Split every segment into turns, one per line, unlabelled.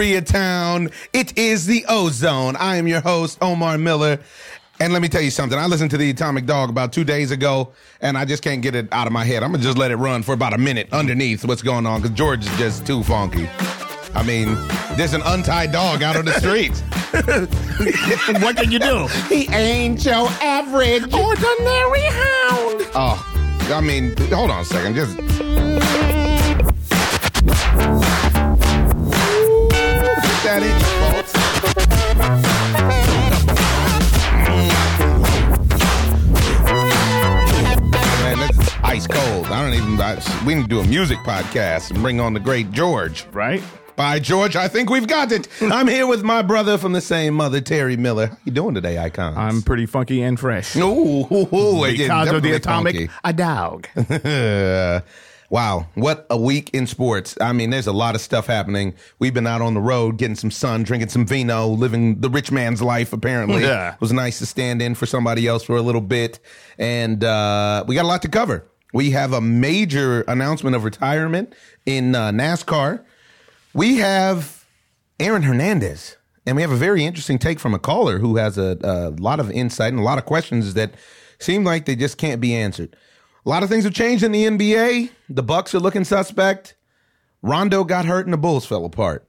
Koreatown. It is the Ozone. I am your host, Omar Miller. And let me tell you something. I listened to the Atomic Dog about two days ago, and I just can't get it out of my head. I'm gonna just let it run for about a minute underneath what's going on because George is just too funky. I mean, there's an untied dog out on the streets.
what can you do?
He ain't your average
Ordinary hound.
Oh, I mean, hold on a second. Just. Get that in, folks. Man, that's ice cold. I don't even. I, we need to do a music podcast and bring on the great George.
Right?
By George, I think we've got it. I'm here with my brother from the same mother, Terry Miller. How you doing today, Icons?
I'm pretty funky and fresh.
Ooh, ooh, ooh,
because of the atomic,
funky.
a dog.
wow, what a week in sports. I mean, there's a lot of stuff happening. We've been out on the road getting some sun, drinking some vino, living the rich man's life, apparently.
Yeah.
It was nice to stand in for somebody else for a little bit. And uh, we got a lot to cover. We have a major announcement of retirement in uh, NASCAR. We have Aaron Hernandez. And we have a very interesting take from a caller who has a, a lot of insight and a lot of questions that seem like they just can't be answered. A lot of things have changed in the NBA. The Bucks are looking suspect. Rondo got hurt and the Bulls fell apart.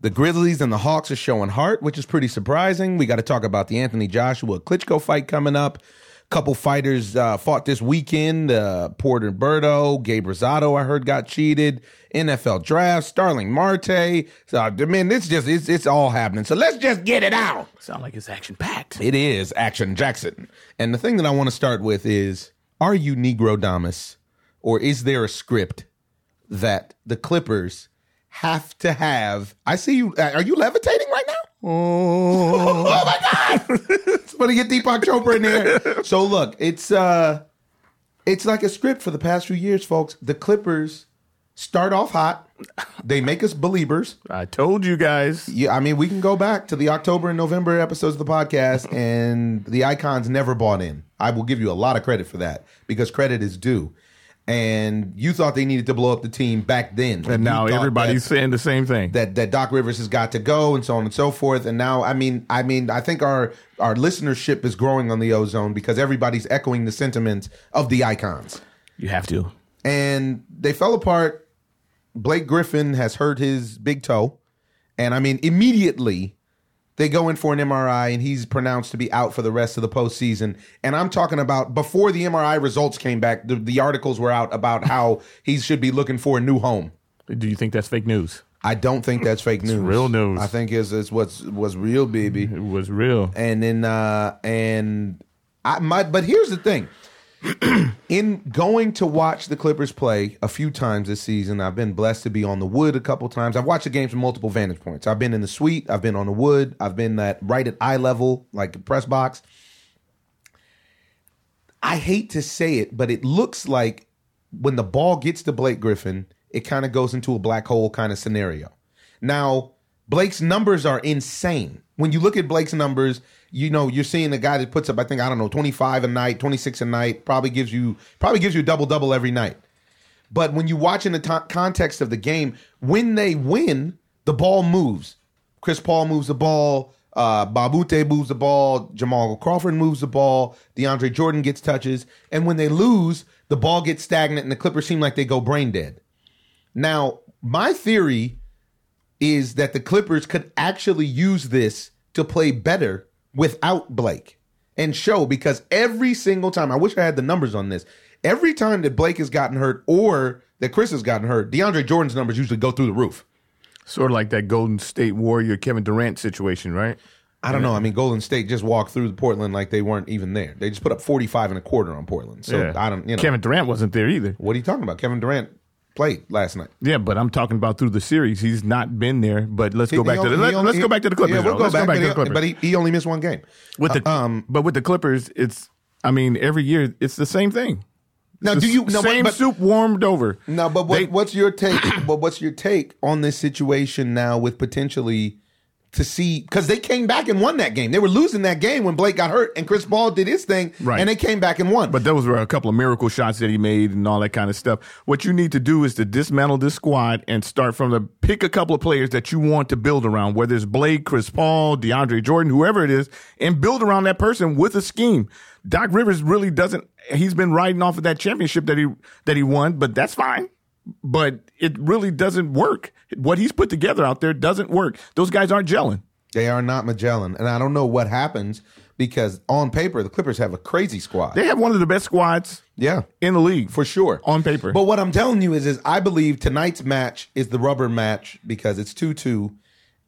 The Grizzlies and the Hawks are showing heart, which is pretty surprising. We got to talk about the Anthony Joshua Klitschko fight coming up. Couple fighters uh, fought this weekend. Uh, Porter Berto, Gabe Rosado, I heard got cheated. NFL draft, Starling Marte. So I mean, it's just it's it's all happening. So let's just get it out.
Sound like it's action packed.
It is Action Jackson. And the thing that I want to start with is are you Negrodamus or is there a script that the Clippers have to have? I see you. uh, Are you levitating right now? Oh, my God. Somebody get Deepak Chopra in there. So look, it's uh it's like a script for the past few years, folks. The Clippers start off hot. They make us believers.
I told you guys.
Yeah, I mean, we can go back to the October and November episodes of the podcast, and the icons never bought in. I will give you a lot of credit for that because credit is due. And you thought they needed to blow up the team back then,
And now everybody's
that,
saying the same thing.
that that Doc Rivers has got to go, and so on and so forth. And now, I mean, I mean, I think our our listenership is growing on the ozone because everybody's echoing the sentiments of the icons
you have to.
and they fell apart. Blake Griffin has hurt his big toe, and I mean immediately they go in for an MRI, and he's pronounced to be out for the rest of the postseason. And I'm talking about before the MRI results came back, the, the articles were out about how he should be looking for a new home.
Do you think that's fake news?
I don't think that's fake news.
real news.
I think it's, it's what's was real, baby.
It was real.
and then uh and I my but here's the thing. In going to watch the Clippers play a few times this season, I've been blessed to be on the wood a couple times. I've watched the games from multiple vantage points. I've been in the suite, I've been on the wood, I've been at right at eye level, like the press box. I hate to say it, but it looks like when the ball gets to Blake Griffin, it kind of goes into a black hole kind of scenario. Now, Blake's numbers are insane. When you look at Blake's numbers, you know you're seeing a guy that puts up, I think, I don't know, 25 a night, 26 a night, probably gives you probably gives you a double double every night. But when you watch in the to- context of the game, when they win, the ball moves. Chris Paul moves the ball. Uh, Mbah a Moute moves the ball. Jamal Crawford moves the ball. DeAndre Jordan gets touches. And when they lose, the ball gets stagnant and the Clippers seem like they go brain dead. Now, my theory is that the Clippers could actually use this to play better without Blake and show because every single time, I wish I had the numbers on this. Every time that Blake has gotten hurt or that Chris has gotten hurt, DeAndre Jordan's numbers usually go through the roof.
Sort of like that Golden State Warrior Kevin Durant situation, right?
I don't know. I mean, Golden State just walked through Portland like they weren't even there. They just put up 45 and a quarter on Portland. So I don't, you know.
Kevin Durant wasn't there either.
what are you talking about? Kevin Durant played last night.
Yeah, but I'm talking about through the series. He's not been there. But let's go
He
back to
only-
the
he
let, us go back to the Clippers.
Yeah, we'll go
let's
back,
go back
but,
to
he,
the Clippers.
but he, he only missed one game.
with the
Uh, um,
but with the Clippers, it's I mean every year it's the same thing.
Now, do you no,
same
but,
soup warmed over?
No, but what,
They-
what's your take? but what's your take on this situation now with potentially to see because they came back and won that game. They were losing that game when Blake got hurt and Chris Paul did his thing,
Right.
and they came back and won.
But those were a couple of miracle shots that he made and all that kind of stuff. What you need to do is to dismantle this squad and start from the pick a couple of players that you want to build around, whether it's Blake, Chris Paul, DeAndre Jordan, whoever it is, and build around that person with a scheme. Doc Rivers really doesn't he's been riding off of that championship that he that he won, but that's fine. But it really doesn't work. What he's put together out there doesn't work. Those guys aren't gelling.
they are not Magellan, and I don't know what happens because on paper the Clippers have a crazy squad.
They have one of the best squads
yeah,
in the league
for sure
on paper.
But what I'm telling you is, is I believe tonight's match is the rubber match because it's two two.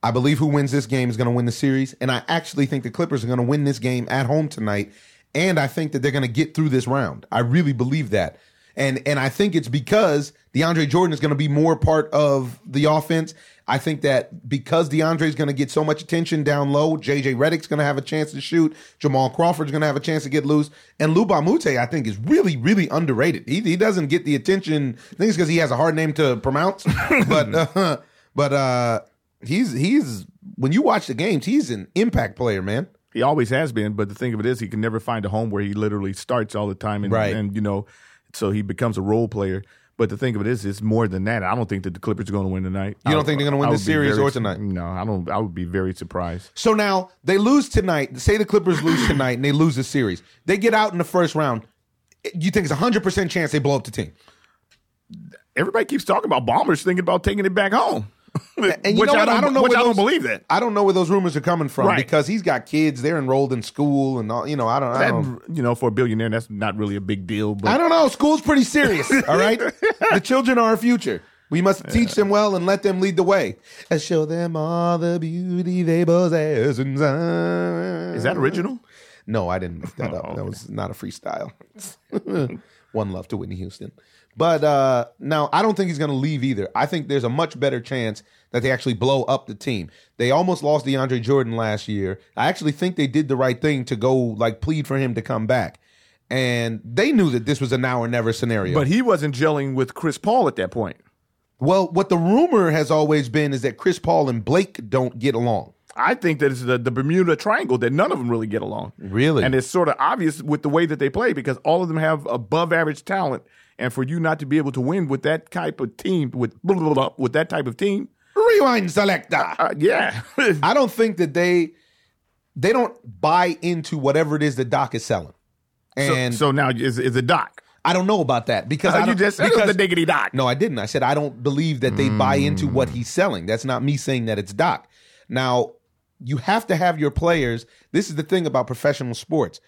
I believe who wins this game is going to win the series, and I actually think the Clippers are going to win this game at home tonight. And I think that they're going to get through this round. I really believe that, and and I think it's because DeAndre Jordan is going to be more part of the offense. I think that because DeAndre is going to get so much attention down low, JJ Redick's going to have a chance to shoot. Jamal Crawford's going to have a chance to get loose. And Luc Mbah a Moute, I think, is really, really underrated. He, he doesn't get the attention. I think it's because he has a hard name to pronounce. but uh, but uh, he's he's when you watch the games, he's an impact player, man.
He always has been, but the thing of it is, he can never find a home where he literally starts all the time, and,
Right.
and you know, so he becomes a role player. But the thing of it is, it's more than that. I don't think that the Clippers are going to win tonight.
You don't
I-
think they're gonna win
I
this series
very-
or tonight?
No, I don't. I would be very surprised.
So now they lose tonight. Say the Clippers lose tonight and they lose the series. They get out in the first round. You think it's a hundred percent chance they blow up the team?
Everybody keeps talking about Ballmer's thinking about taking it back home,
And you
which
know
I
what?
don't.
I don't know
which I don't
those-
believe that.
I don't know where those rumors are coming from
Right.
because he's got kids. They're enrolled in school and all. You know, I don't. I don't.
you know, for a billionaire, that's not really a big deal. But
I don't know. School's pretty serious. All right, the children are our future. We must teach them well and let them lead the way. And show them all the beauty they possess
is that original?
No, I didn't make that
Oh,
up. That
oh,
was not a freestyle. One love to Whitney Houston. But uh now I don't think he's going to leave either. I think there's a much better chance that they actually blow up the team. They almost lost DeAndre Jordan last year. I actually think they did the right thing to go like plead for him to come back. And they knew that this was a now or never scenario.
But he wasn't gelling with Chris Paul at that point.
well, what the rumor has always been is that Chris Paul and Blake don't get along.
I think that it's the, the Bermuda Triangle that none of them really get along.
Really?
And it's sort of obvious with the way that they play because all of them have above average talent. And for you not to be able to win with that type of team, with blah, blah, blah, with that type of team,
Rewind selector.
Uh, uh, yeah.
I don't think that they they don't buy into whatever it is that Doc is selling. And
so now is, is it Doc?
I don't know about that because uh, I
you just said
because,
the diggity Doc.
No, I didn't. I said I don't believe that they buy into what mm. he's selling. That's not me saying that it's Doc. Now, you have to have your players. This is the thing about professional sports.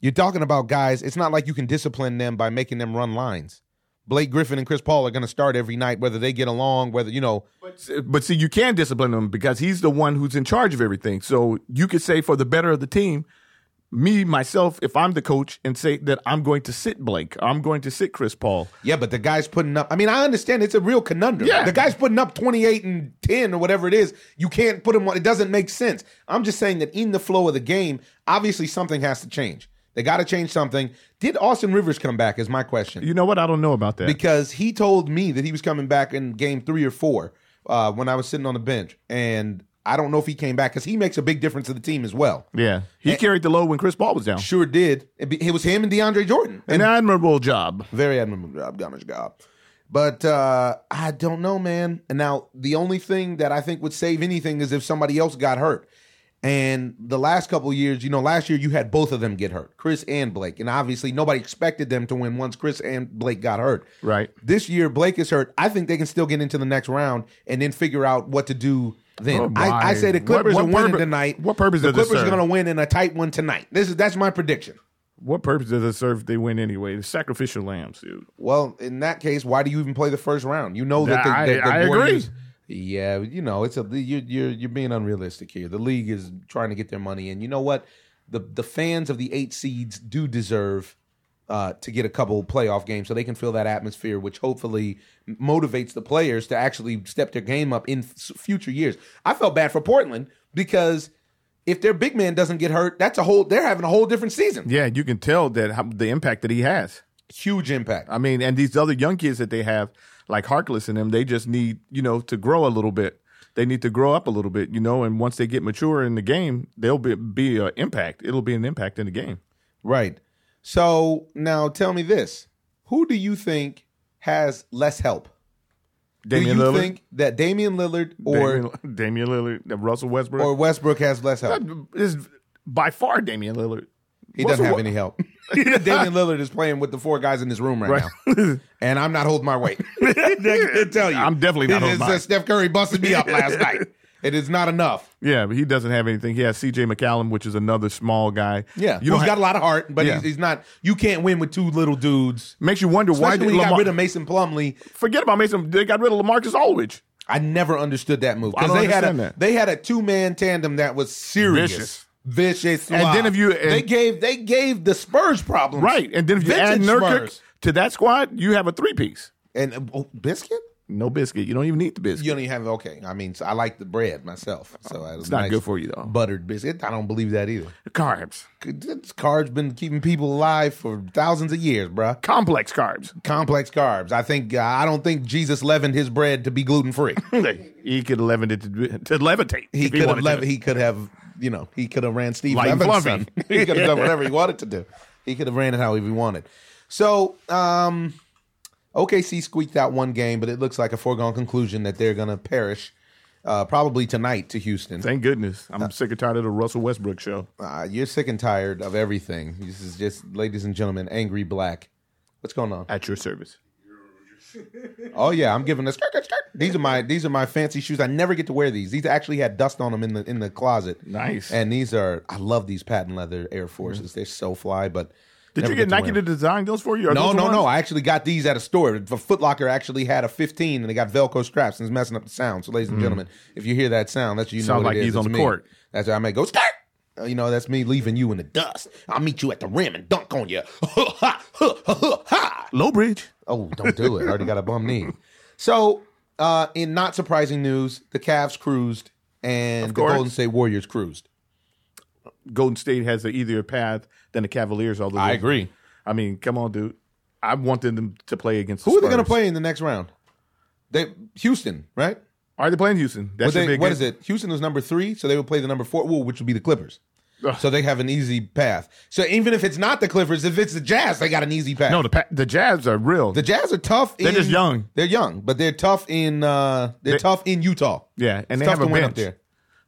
You're talking about guys, it's not like you can discipline them by making them run lines. Blake Griffin and Chris Paul are going to start every night, whether they get along, whether, you know,
But, but see, you can discipline him because he's the one who's in charge of everything. So you could say for the better of the team, me myself, if I'm the coach, and say that I'm going to sit Blake, I'm going to sit Chris Paul.
Yeah, but the guy's putting up. I mean, I understand it's a real conundrum.
Yeah.
The guy's putting up 28 and 10 or whatever it is. You can't put him on. It doesn't make sense. I'm just saying that in the flow of the game, obviously something has to change. They got to change something. Did Austin Rivers come back? Is my question.
You know what? I don't know about that.
Because he told me that he was coming back in game three or four uh, when I was sitting on the bench. And I don't know if he came back because he makes a big difference to the team as well.
yeah, he carried the load when Chris Paul was down.
Sure did. It, be, it was him and DeAndre Jordan.
An admirable job.
Very admirable job, damage job. But uh, I don't know, man. And now the only thing that I think would save anything is if somebody else got hurt. And the last couple of years, you know, last year you had both of them get hurt, Chris and Blake. And obviously nobody expected them to win once Chris and Blake got hurt.
Right.
This year Blake is hurt. I think they can still get into the next round and then figure out what to do then.
Oh,
I, I say the Clippers
what
are winning
purpo-
tonight.
what purpose
the
does
Clippers are going to win in a tight one tonight. This is that's my prediction.
What purpose does it serve if they win anyway? The sacrificial lambs, dude.
Well, in that case, why do you even play the first round? You know that the,
I- I agree.
Warriors- Yeah, you know it's a you're you're you're being unrealistic here. The league is trying to get their money and You know what? The the fans of the eight seeds do deserve uh, to get a couple playoff games so they can feel that atmosphere, which hopefully motivates the players to actually step their game up in f- future years. I felt bad for Portland because if their big man doesn't get hurt, that's a whole. They're having a whole different season.
Yeah, you can tell that how, the impact that he has.
Huge impact.
I mean, and these other young kids that they have, like Harkless and them, they just need you know to grow a little bit. they need to grow up a little bit, you know. And once they get mature in the game, they'll be be an impact. It'll be an impact in the game.
Right. So now tell me this: Who do you think has less help?
Damian
do you
Lillard,
think that Damian Lillard or
Damian, Damian Lillard, Russell Westbrook,
or Westbrook has less help?
is by far Damian Lillard.
He doesn't have any help. Damian Lillard is playing with the four guys in this room right, now, and I'm not holding my weight. I can tell you,
I'm definitely not holding mine.
Steph Curry busted me up last night. It is not enough.
Yeah, but he doesn't have anything. He has C.J. McCallum, which is another small guy.
Yeah,
you
who's
don't
got a lot of heart, but
Yeah.
he's, he's not. You can't win with two little dudes.
makes you wonder why
Especially
did
when you got rid of Mason Plumlee.
forget about Mason. They got rid of LaMarcus Aldridge.
I never understood that move because they had a
that.
they had a two man tandem that was serious,
Vicious.
vicious.
And then if you- and-
they gave they gave the Spurs problems,
Right, and then if you add Nurkic to that squad, you have a three piece.
and oh, biscuit.
No biscuit. You don't even need the biscuit.
You don't even have okay. I mean, so I like the bread myself, so
It's not good for you though.
Buttered biscuit. I don't believe that either.
Carbs,
carbs been keeping people alive for thousands of years, bruh.
complex carbs.
Complex carbs. I think uh, I don't think Jesus leavened his bread to be gluten free.
he could have leavened it to, to levitate.
He could have lev- he could have you know he could have ran Steve
Light fluffy.
he could have done whatever he wanted to do. He could have ran it however he wanted. So um, OKC squeaked out one game, but it looks like a foregone conclusion that they're going to perish uh, probably tonight to Houston.
Thank goodness. I'm sick and tired of the Russell Westbrook show.
Uh, you're sick and tired of everything. This is just, ladies and gentlemen, angry black. What's going on?
At your service.
Oh yeah, I'm giving a skirt, skirt, skirt. These are my these are my fancy shoes. I never get to wear these. These actually had dust on them in the in the closet.
Nice.
And these are I love these patent leather Air Forces. They're so fly. But
Did you get Nike to,
to
design those for you? Are
No, no, no. I actually got these at a store. The Foot Locker actually had a 15, and they got Velcro straps, and it's messing up the sound. So, ladies and gentlemen, if you hear that sound, that's you know
Mm. Sound
what
like
it is.
he's on the
me.
court.
That's I may go skirt. Uh, You know, that's me leaving you in the dust. I'll meet you at the rim and dunk on you.
Low bridge.
Oh, don't do it. I already got a bum knee. So, uh, in not surprising news, the Cavs cruised and the. Golden State Warriors cruised.
Golden State has a easier path than the Cavaliers. All Although
I agree.
I mean, come on, dude. I wanted them to play against. The
Who are they going to play in the next round? They Houston, right?
Are they playing Houston? That
But they,
be
what
good-
is it? Houston was number three, so they would play the number four, ooh, which would be the Clippers.
Ugh.
So they have an easy path. So even if it's not the Clippers, if it's the Jazz, they got an easy path.
No, the the Jazz are real.
the Jazz are tough.
They're
in,
just young.
They're young, but they're tough in. Uh, they're
They-
tough in Utah.
yeah, and
It's
they
tough
have a
win
bench.
up there.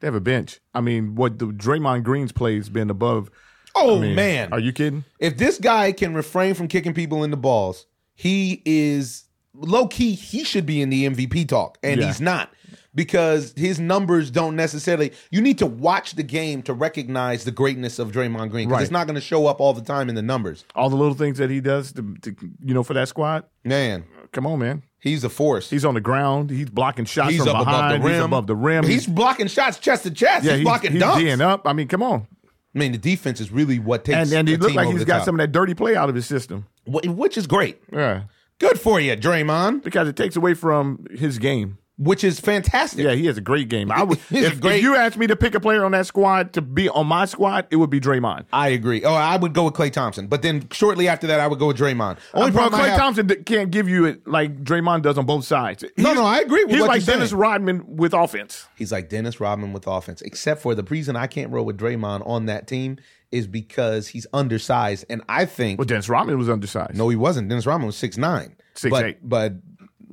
They have a bench. I mean, what the Draymond Green's play has been above.
Oh
I mean,
man,
are you kidding?
if this guy can refrain from kicking people in the balls, he is low key. He should be in the MVP talk, and
Yeah.
he's not because his numbers don't necessarily. You need to watch the game to recognize the greatness of Draymond Green because
Right.
it's not going to show up all the time in the numbers.
All the little things that he does, to, to you know, for that squad.
Man,
Come on, man.
He's a force.
He's on the ground. He's blocking shots
He's
from behind.
above the rim.
He's above the rim.
He's blocking shots chest to chest.
yeah,
he's, blocking
he's
dunks.
D'ing up. I mean, come on.
I mean, the defense is really what takes.
And and he looked like he's got
top.
some of that dirty play out of his system.
Which is great.
Yeah,
Good for you, Draymond.
because it takes away from his game.
Which is fantastic.
Yeah, he has a great game. I would if,
great-
if you asked me to pick a player on that squad to be on my squad, it would be Draymond.
I agree. Oh, I would go with Klay Thompson, but then shortly after that, I would go with Draymond. Only problem I
Klay
have-
Thompson can't give you it like Draymond does on both sides.
No,
He's-
no, I agree with
he's like Dennis
saying.
Rodman with offense.
He's like Dennis Rodman with offense, except for the reason I can't roll with Draymond on that team is because he's undersized, and I think
Well, Dennis Rodman was undersized.
no, he wasn't. Dennis Rodman was six nine,
6'8".
but but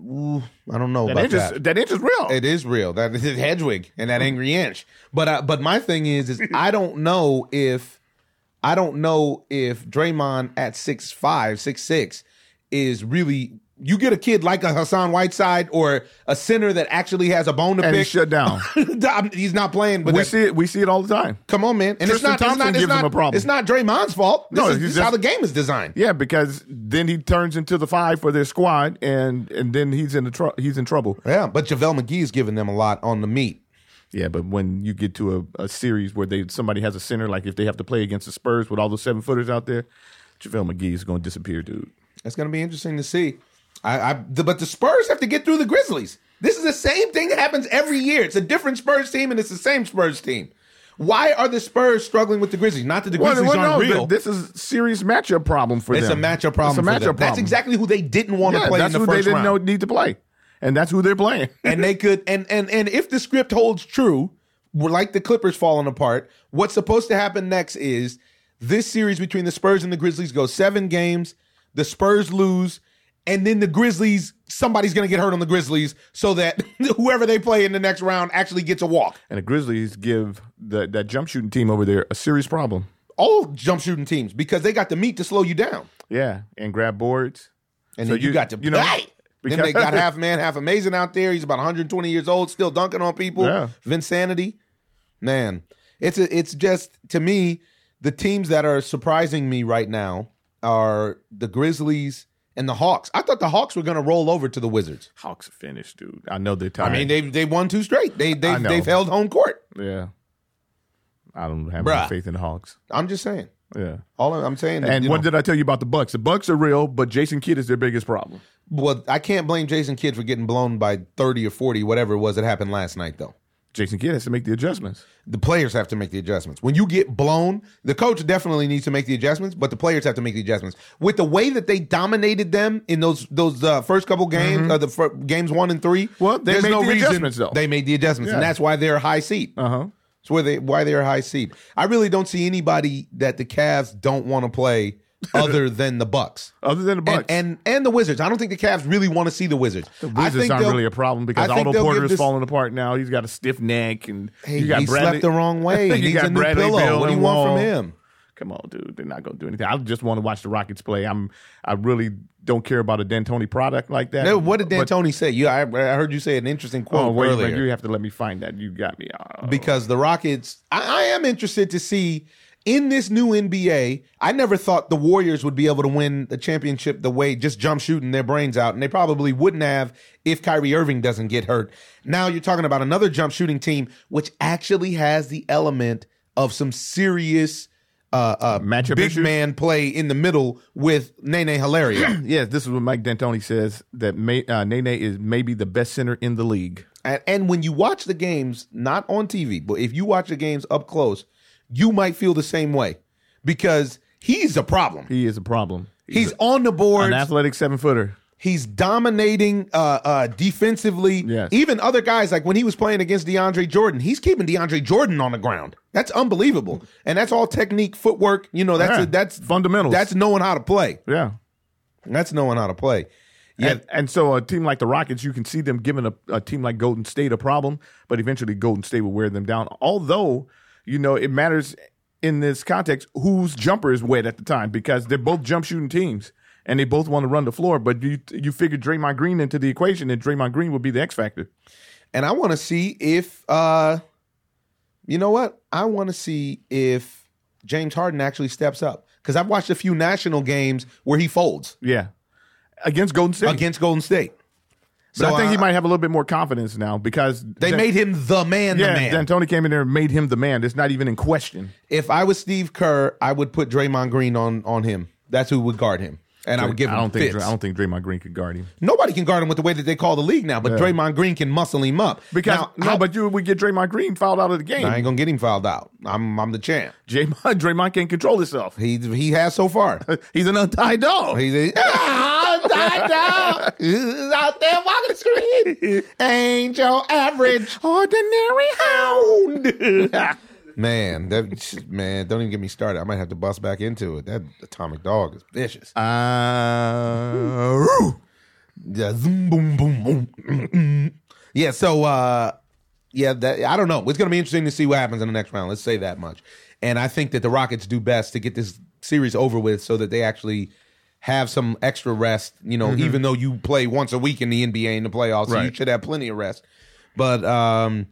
ooh, I don't know
that
about
inch is
that.
that inch is real.
It is real. That is Hedwig and that angry inch. But uh, but my thing is is I don't know if I don't know if Draymond at six five, six six is really you get a kid like a Hassan Whiteside or a center that actually has a bone to
and
pick.
he's shut down.
he's not playing, but
we
that-
see it. We see it all the time.
come on, man. And it's
Tristan
not, it's
Thompson
not, it's
gives
not,
him a problem.
It's not Draymond's fault. This
No,
is, this is how the game is designed.
Yeah, because then he turns into the five for their squad, and and then he's in the tr- he's in trouble.
Yeah, but JaVale McGee is giving them a lot on the meat.
Yeah, but when you get to a, a series where they somebody has a center, like if they have to play against the Spurs with all those seven footers out there, JaVale McGee is going to disappear, dude.
It's going to be interesting to see. I, I the, but the Spurs have to get through the Grizzlies. This is the same thing that happens every year. It's a different Spurs team, and it's the same Spurs team. Why are the Spurs struggling with the Grizzlies? Not that the Grizzlies
well,
aren't
no,
real.
this is a serious matchup problem for
it's
them.
a matchup problem.
It's a
for
matchup
them.
problem.
That's exactly who they didn't want to
yeah,
play
that's
in the
who they didn't
round.
know need to play. and that's who they're playing.
and they could and and and if the script holds true, like the Clippers falling apart. What's supposed to happen next is this series between the Spurs and the Grizzlies goes seven games. The Spurs lose, and then the Grizzlies. Somebody's going to get hurt on the Grizzlies, so that whoever they play in the next round actually gets a walk.
And the Grizzlies give the, that jump shooting team over there a serious problem.
All jump shooting teams because they got the meat to slow you down,
Yeah, and grab boards.
and
So
then you,
you-
got to
you know,
play. Then they got half man, half amazing out there. He's about 120 years old, still dunking on people.
Yeah.
Vinsanity, man, it's a, it's just to me the teams that are surprising me right now are the Grizzlies and the Hawks. I thought the Hawks were going to roll over to the Wizards.
Hawks are finished, dude. I know they're
I mean, they they won two straight. They they they've held home court.
yeah. I don't have
Bruh.
any faith in the Hawks.
I'm just saying.
Yeah.
All I'm saying.
And what
know,
did I tell you about the Bucks? The Bucks are real, but Jason Kidd is their biggest problem.
well, I can't blame Jason Kidd for getting blown by 30 or 40, whatever it was that happened last night, though.
Jason Kidd has to make the adjustments.
the players have to make the adjustments. When you get blown, the coach definitely needs to make the adjustments, but the players have to make the adjustments. With the way that they dominated them in those those uh, first couple games, uh, the fir- games one and three,
Mm-hmm. Well, they
there's
made
no
the
reason
adjustments, though.
they made the adjustments, and that's why they're a high seed.
Uh huh.
That's where they why they're a high seed. I really don't see anybody that the Cavs don't want to play other than the Bucks.
Other than the Bucks.
And, and and the Wizards. I don't think the Cavs really want to see the Wizards.
the
I
Wizards aren't really a problem because Otto Porter is
this-
falling apart now. He's got a stiff neck, and
Hey,
you got
he
Bradley.
slept the wrong way. He needs a new
Bradley
pillow.
Beal
what do you want from him?
Come on, dude. They're not going to do anything. I just want to watch the Rockets play. I'm. I really don't care about a D'Antoni product like that.
No, what did
But-
D'Antoni say? You, I, I heard you say an interesting
Oh,
quote
wait,
earlier.
you have to let me find that. You got me. Oh.
because the Rockets, I, I am interested to see in this new NBA. I never thought the Warriors would be able to win the championship the way just jump shooting their brains out, and they probably wouldn't have if Kyrie Irving doesn't get hurt. Now you're talking about another jump shooting team, which actually has the element of some serious. Uh, uh,
Matchup
big
issues?
man play in the middle with Nene Hilario.
yes, this is what Mike D'Antoni says that may, uh, Nene is maybe the best center in the league.
And, and when you watch the games, not on TV, but if you watch the games up close, you might feel the same way because he's a problem.
He is a problem.
He's on the board.
an athletic seven footer.
He's dominating uh, uh, defensively.
Yes.
Even other guys, like when he was playing against DeAndre Jordan, he's keeping DeAndre Jordan on the ground. That's unbelievable. And that's all technique, footwork. You know, that's
Yeah.
that's
Fundamentals.
That's knowing how to play.
Yeah.
That's knowing how to play. Yeah,
And, and so a team like the Rockets, you can see them giving a, a team like Golden State a problem, but eventually Golden State will wear them down. Although, you know, it matters in this context whose jumper is wet at the time because they're both jump shooting teams and they both want to run the floor. But you you figure Draymond Green into the equation and Draymond Green would be the X factor.
and I want to see if uh you know what? I want to see if James Harden actually steps up cuz I've watched a few national games where he folds
Yeah. Against Golden State.
against Golden State.
But I think he
uh,
might have a little bit more confidence now because
they
Dan-
made him the man,
yeah,
the man.
D'Antoni came in there and made him the man. It's not even in question.
if I was Steve Kerr, I would put Draymond Green on on him. That's who would guard him. And I would give him
I don't think. I don't think Draymond Green could guard him.
Nobody can guard him with the way that they call the league now, but Draymond Green can muscle him up.
Because
Now,
no, but you would get Draymond Green fouled out of the game.
I ain't gonna get him fouled out. I'm I'm the champ.
Draymond, Draymond can't control himself.
He he has so far.
He's an untied dog.
He's a, ah, I'm dog. He's out there walking the screen. Ain't your average
Ordinary
hound. Man, that man, don't even get me started. I might have to bust back into it. That atomic dog is vicious.
Uh,
Yeah, zoom, boom, boom, boom. Mm, mm. yeah. So, uh, yeah, that, I don't know. It's going to be interesting to see what happens in the next round. Let's say that much. And I think that the Rockets do best to get this series over with, so that they actually have some extra rest. You know, even though you play once a week in the NBA in the playoffs, so you should have plenty of rest. But um,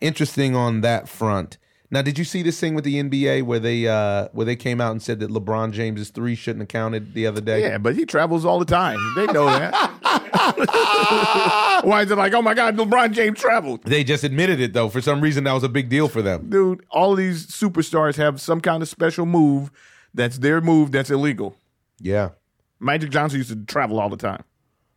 interesting on that front. Now, did you see this thing with the NBA where they uh, where they came out and said that LeBron James's three shouldn't have counted the other day?
yeah, but he travels all the time. They know that. Why is it like, oh my God, LeBron James traveled?
They just admitted it though. For some reason, that was a big deal for them.
Dude, all these superstars have some kind of special move that's their move that's illegal.
Yeah,
Magic Johnson used to travel all the time.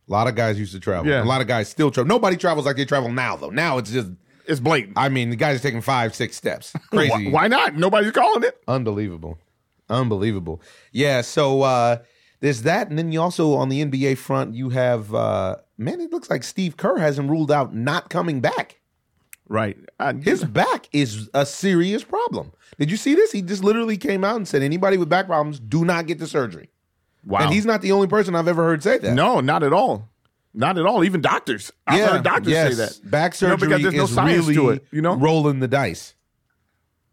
a lot of guys used to travel.
Yeah.
A lot of guys still travel. Nobody travels like they travel now though. Now it's just.
It's blatant.
I mean, the guys are taking five, six steps. Crazy.
Why, why not? Nobody's calling it.
Unbelievable. Unbelievable. Yeah, so uh There's that, and then you also on the NBA front, you have uh man. It looks like Steve Kerr hasn't ruled out not coming back.
Right. I,
His back is a serious problem. Did you see this? He just literally came out and said anybody with back problems do not get the surgery.
wow.
And he's not the only person I've ever heard say that.
no, not at all. Not at all. Even doctors. I've
yeah,
heard doctors
yes.
say that.
Back
You know,
surgery
because there's no
is
science
really
to it, you know?
rolling the dice.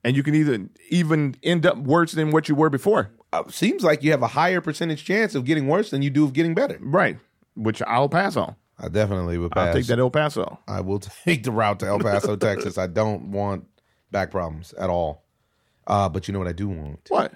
And you can either even end up worse than what you were before.
Uh, seems like you have a higher percentage chance of getting worse than you do of getting better.
Right. Which I'll pass on.
I definitely would pass.
I'll take that El Paso.
I will take the route to El Paso, Texas. I don't want back problems at all. Uh, but you know what I do want?
What?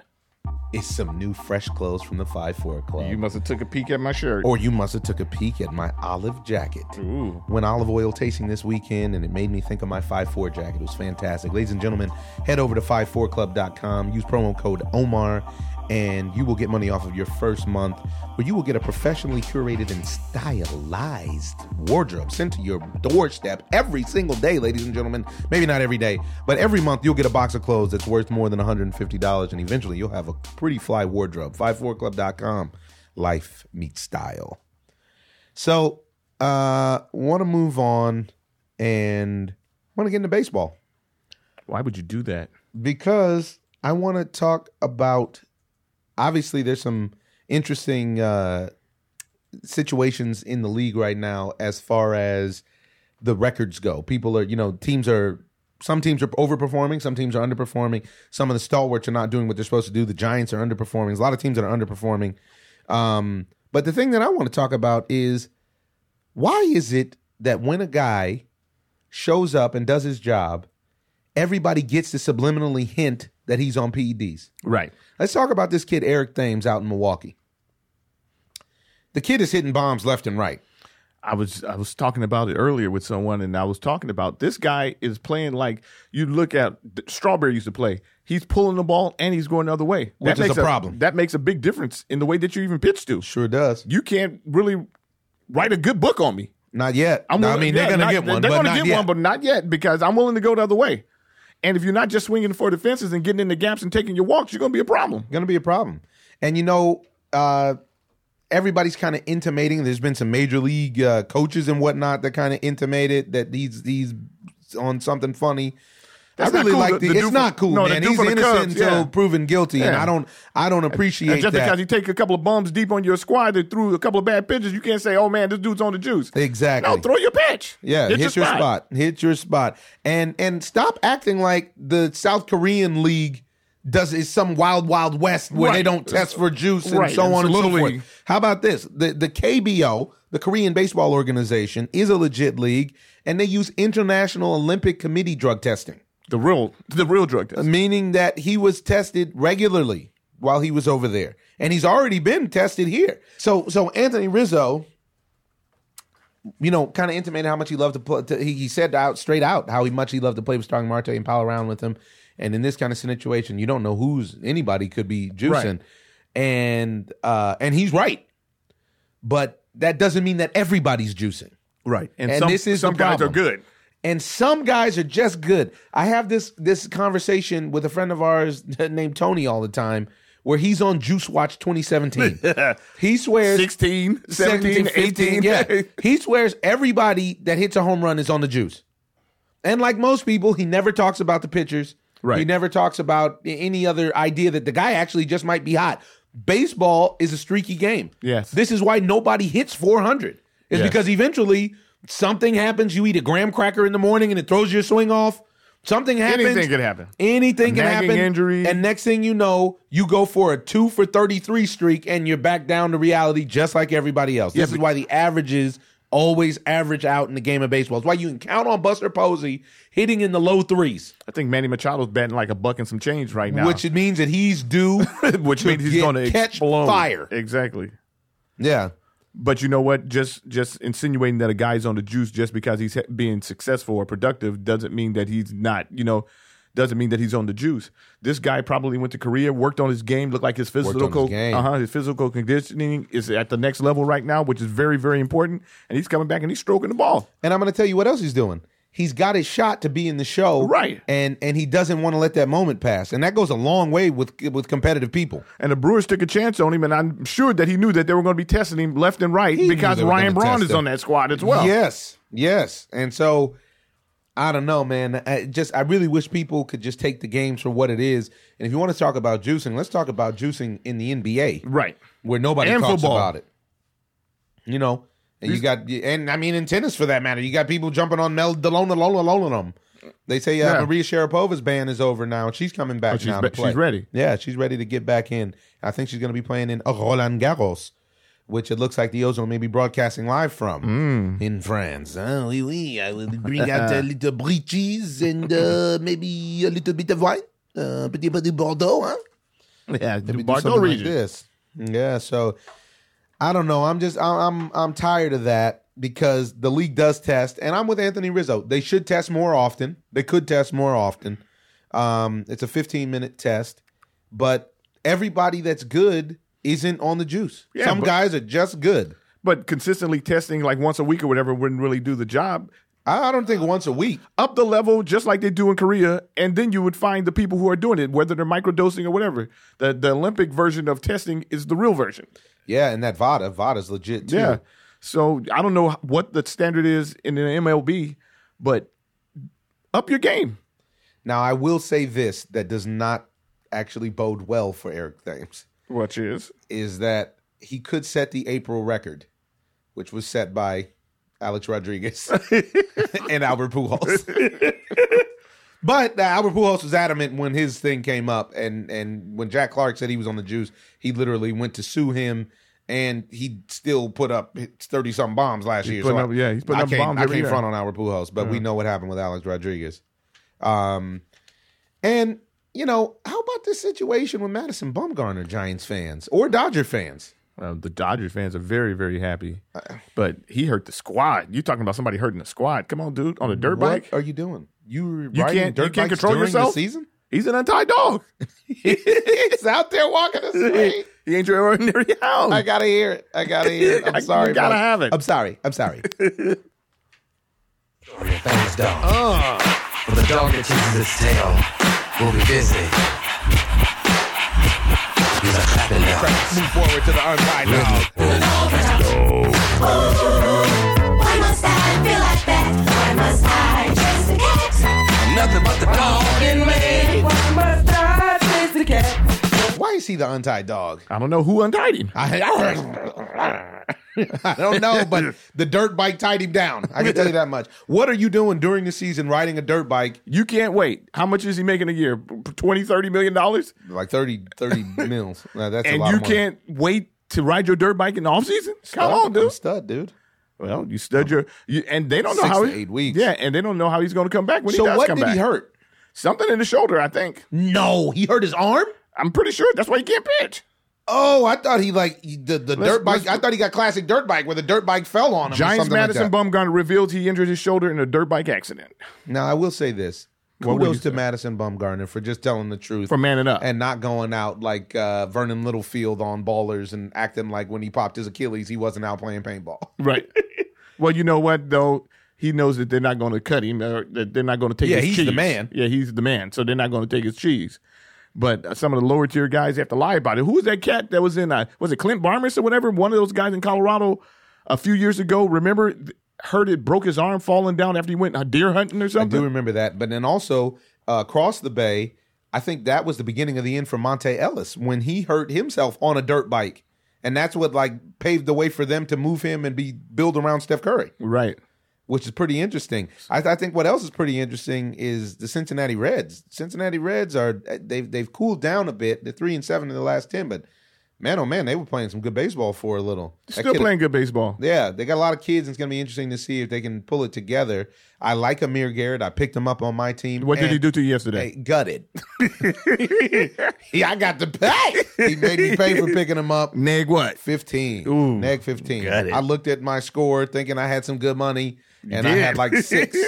Is some new fresh clothes from the 5-4 Club.
You must have took a peek at my shirt.
or you must have took a peek at my olive jacket.
Ooh.
Went olive oil tasting this weekend, and it made me think of my 5-4 jacket. It was fantastic. Ladies and gentlemen, head over to 54club.com. Use promo code OMAR, and you will get money off of your first month, where you will get a professionally curated and stylized wardrobe sent to your doorstep every single day, ladies and gentlemen. Maybe not every day, but every month you'll get a box of clothes that's worth more than $150, and eventually you'll have a pretty fly wardrobe. 54club.com. Life meets style. So, uh, want to move on and want to get into baseball
Why would you do that?
because I want to talk about. Obviously, there's some interesting uh, situations in the league right now as far as the records go. People are, you know, teams are. Some teams are overperforming. Some teams are underperforming. Some of the stalwarts are not doing what they're supposed to do. The Giants are underperforming. There's a lot of teams that are underperforming. Um, but the thing that I want to talk about is why is it that when a guy shows up and does his job, everybody gets to subliminally hint that he's on PEDs?
Right.
Let's talk about this kid, Eric Thames, out in Milwaukee. The kid is hitting bombs left and right.
I was I was talking about it earlier with someone, and I was talking about this guy is playing like you look at Strawberry used to play. He's pulling the ball and he's going the other way,
Which is
makes
a problem.
That makes a big difference in the way that you even pitch to.
Sure does.
You can't really write a good book on me.
Not yet.
I'm
No, I mean, they're going to get one,
They're gonna
not
get
yet.
one, but not yet because I'm willing to go the other way. And if you're not just swinging for the fences and getting in the gaps and taking your walks, you're going to be a problem.
going to be a problem. And you know, uh, everybody's kind of intimating. There's been some major league uh, coaches and whatnot that kind of intimated that these these on something funny.
That's
I really
cool.
like
The-
the.
the
it's not cool,
no,
man. He's innocent
Cubs,
until
yeah.
proven guilty, and I don't. I don't appreciate
And just
that.
because you take a couple of bums deep on your squad that threw a couple of bad pitches, you can't say, "Oh man, this dude's on the juice."
Exactly.
No, throw your pitch.
Yeah, hit, your, spot. Hit your spot. And and stop acting like the South Korean league does is some wild wild west where they don't test for juice and
Right,
so
and
on and so forth.
league.
How about this? The the KBO, the Korean Baseball Organization, is a legit league and they use International Olympic Committee drug testing,
The real, the real drug test.
meaning that he was tested regularly while he was over there. And he's already been tested here. So so Anthony Rizzo you know, kind of intimated how much he loved to play. To, he, he said out straight out how he much he loved to play with Starling Marte and pal around with him. And in this kind of situation, you don't know who's anybody could be juicing,
Right.
and uh, and he's right, but that doesn't mean that everybody's juicing.
Right. And,
And
some,
this is
some guys are good.
And some guys are just good. I have this this conversation with a friend of ours named Tony all the time, where he's on Juice Watch 2017. he swears
16, 17, 18.
yeah. he swears everybody that hits a home run is on the juice. And like most people, he never talks about the pitchers.
Right.
He never talks about any other idea that the guy actually just might be hot. Baseball is a streaky game.
Yes.
This is why nobody hits 400. Is
Yes.
because eventually something happens. You eat a graham cracker in the morning and it throws your swing off. Something happens.
Anything could happen.
Anything
A
can happen.
injury.
And next thing you know, you go for a two for 33 streak and you're back down to reality just like everybody else. This is why the averages always average out in the game of baseball. It's why you can count on Buster Posey hitting in the low threes,
I think Manny Machado's batting like a buck and some change right now.
which it means that he's due
which
to
means he's going to
catch
explode.
fire.
Exactly.
Yeah.
But you know what? Just just insinuating that a guy's on the juice just because he's being successful or productive doesn't mean that he's not. You know, doesn't mean that he's on the juice. This guy probably went to Korea, worked on his game, looked like his
his
physical, uh huh, his physical conditioning is at the next level right now, which is very very important. And he's coming back and he's stroking the ball.
And I'm going to tell you what else he's doing. He's got his shot to be in the show,
Right.
And and he doesn't want to let that moment pass, and that goes a long way with with competitive people.
And the Brewers took a chance on him, and I'm sure that he knew that they were going to be testing him left and right
He
because Ryan Braun is
him.
on that squad as well.
Yes, yes, and so I don't know, man. I just I really wish people could just take the games for what it is. And if you want to talk about juicing, let's talk about juicing in the NBA,
Right.
where nobody
And
talks
football.
about it. You know, and you got, and I mean in tennis for that matter, you got people jumping on Mel Delona, Lola, Lola, them. They say uh,
Yeah.
Maria Sharapova's ban is over now, and she's coming back
Oh, she's
now
be-
to play.
she's ready.
Yeah, she's ready to get back in. I think she's going to be playing in Roland Garros, which it looks like the Ozone may be broadcasting live from
Mm.
in France. Oh, oui, oui. I will bring out a little breeches and uh, maybe a little bit of wine. Uh, petit peu de Bordeaux, huh?
Yeah, the Bordeaux
something like
region.
this. Yeah, so I don't know. I'm just I'm, I'm I'm tired of that because the league does test, and I'm with Anthony Rizzo. They should test more often. They could test more often. Um, it's a 15 minute test, but everybody that's good isn't on the juice.
Yeah,
Some
but-
guys are just good.
But consistently testing like once a week or whatever wouldn't really do the job.
I don't think once a week.
Up the level, just like they do in Korea, and then you would find the people who are doing it, whether they're microdosing or whatever. The the Olympic version of testing is the real version.
Yeah, and that Vada, Vada's legit too.
Yeah. So I don't know what the standard is in the MLB, but up your game.
Now I will say this that does not actually bode well for Eric Thames.
Which is
is that he could set the April record, which was set by Alex Rodriguez and Albert Pujols. but uh, Albert Pujols was adamant when his thing came up, and and when Jack Clark said he was on the juice, he literally went to sue him. And he still put up thirty something bombs last year.
putting
I-
yeah, he's putting
I
up bombs
I can't front on Albert Pujols, but we know what happened with Alex Rodriguez. Um, and you know, how about this situation with Madison Bumgarner, Giants fans or Dodger fans?
Well, the Dodgers fans are very very happy,
Uh,
but he hurt the squad. You talking about somebody hurting the squad? Come on, dude, on a dirt
What
bike.
are you doing? You
You can't
dirt
you can't
bikes
control yourself.
the season?
He's an untied dog.
He's out there walking the street.
he ain't your ordinary hound.
I gotta hear it. I gotta hear it. I'm sorry.
You
sorry.
gotta
bud.
have it.
I'm sorry. I'm sorry.
Famous dog. But the dog that chases its tail will be busy. He's a clapping dog.
Move forward to the untied dog.
Why must I feel like that? Why must I chase the cat?
Nothing but the dog in me.
Why must I chase the cat?
Why is he the untied dog?
I don't know who untied him.
I, I don't know, but the dirt bike tied him down. I can tell you that much. What are you doing during the season riding a dirt bike
You can't wait. How much is he making a year? 20, 30 million dollars?
like 30, 30 mils? Now, that's a
And
lot
you
of money.
can't wait to ride your dirt bike in the off season? Come on,
I'm
dude.
stud, dude.
Well, you stud your you, and they don't know
Six
how
to
he-
eight weeks.
Yeah, and they don't know how he's going to come back when he
So
does
what
come
did
back.
he hurt?
Something in the shoulder, I think.
No, he hurt his arm.
I'm pretty sure that's why he can't pitch.
Oh, I thought he like the the dirt bike. I thought he got classic dirt bike where the dirt bike fell on him.
Giants Madison
like.
Bumgarner revealed he injured his shoulder in a dirt bike accident.
Now I will say this:
What
kudos to
say?
Madison Bumgarner for just telling the truth,
For manning up.
and not going out like uh, Vernon Littlefield on ballers and acting like when he popped his Achilles, he wasn't out playing paintball.
Right. well, you know what though? He knows that they're not going to cut him. Or that they're not going to take.
Yeah, he's the man.
Yeah, he's the man. So they're not going to take his cheese. But some of the lower tier guys have to lie about it. Who was that cat that was in? Uh, was it Clint Barmes or whatever? One of those guys in Colorado a few years ago. Remember, heard it broke his arm falling down after he went uh, deer hunting or something.
I do remember that, but then also uh, across the bay, I think that was the beginning of the end for Monta Ellis when he hurt himself on a dirt bike, and that's what like paved the way for them to move him and be build around Steph Curry.
right.
Which is pretty interesting. I, I think what else is pretty interesting is the Cincinnati Reds. Cincinnati Reds are eh, they've they've cooled down a bit. They're three and seven in the last ten, but man, oh man, they were playing some good baseball for a little.
Still
kid-
playing good baseball.
Yeah, they got a lot of kids. and It's going to be interesting to see if they can pull it together. I like Amir Garrett. I picked him up on my team.
What did he do to you yesterday?
Hey, gutted. yeah, I got to pay. He made me pay for picking him up.
Neg what?
15.
Ooh,
Neg 15.
got it.
I looked at my score thinking I had some good money, and I had like six.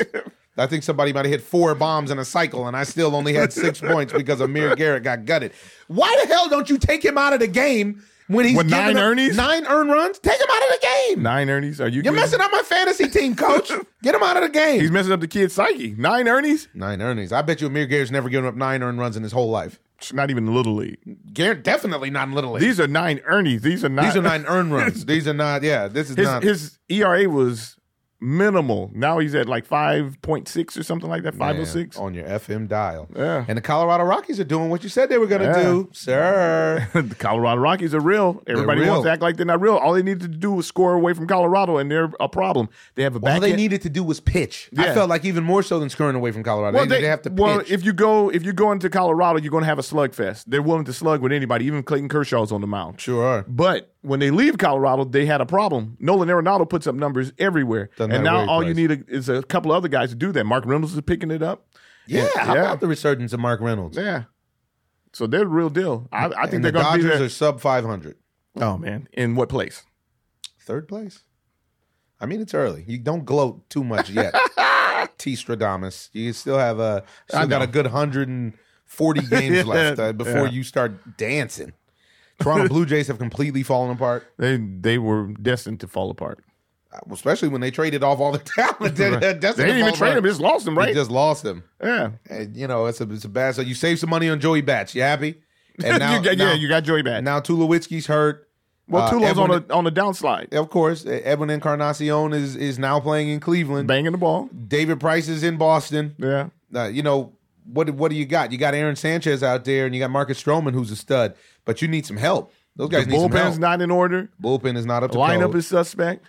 I think somebody might have hit four bombs in a cycle, and I still only had six points because Amir Garrett got gutted. Why the hell don't you take him out of the game when he's
With nine Ernies?
nine earned runs, take him out of the game.
Nine Ernie's? Are you?
You're
kidding?
messing up my fantasy team, coach. Get him out of the game.
He's messing up the kid's psyche. Nine Ernie's?
nine earnings. I bet you Amir Garrett's never given up nine earned runs in his whole life.
Not even little league.
Garrett definitely not in little league.
These are nine Ernie's. These are not.
These are nine earned runs. These are not. Yeah, this is
His
not.
his ERA was minimal. Now he's at like five point six or something like that. 506.
Man, on your FM dial.
Yeah.
And the Colorado Rockies are doing what you said they were going to
Yeah.
do, sir.
the Colorado Rockies are real. Everybody
real.
wants to act like they're not real. All they need to do was score away from Colorado, and they're a problem. They have a
All they
end-
needed to do was pitch. I felt like even more so than scoring away from Colorado.
Well,
they, they have to pitch.
well, if you go if you go into Colorado, you're going to have a slugfest. They're willing to slug with anybody, even Clayton Kershaw's on the mound.
sure are.
But when they leave Colorado, they had a problem. Nolan Arenado puts up numbers everywhere, and now all you need a, is a couple other guys to do that. Mark Reynolds is picking it up.
Yeah, how
yeah.
about the resurgence of Mark Reynolds?
Yeah, so they're the real deal. I, I think
and
they're
the
going to be
Dodgers
there.
are sub 500.
oh man, in what place?
Third place. I mean, it's early. You don't gloat too much yet. T. Stradamus. You still have a
I
still got a good 140 games left uh, before
Yeah.
you start dancing. Toronto Blue Jays have completely fallen apart,
They they were destined to fall apart.
especially when they traded off all the talent. They,
They didn't even trade him; They just lost him,
They
right?
just lost him.
yeah.
And, you know, it's a it's a bad. So you save some money on Joey Bats. You happy? And now,
you got,
now,
yeah, you got Joey back.
now Tulowitzki's hurt.
well,
Uh,
Tulo's on
Edwin-
a on a downslide,
Of course, Edwin Encarnacion is is now playing in Cleveland.
banging the ball.
David Price is in Boston.
Yeah,
Uh, you know what? What do you got? You got Aaron Sanchez out there, and you got Marcus Stroman, who's a stud. But you need some help. Those guys
the
need some help.
bullpen's not in order.
Bullpen is not up to
Lineup
code.
is suspect.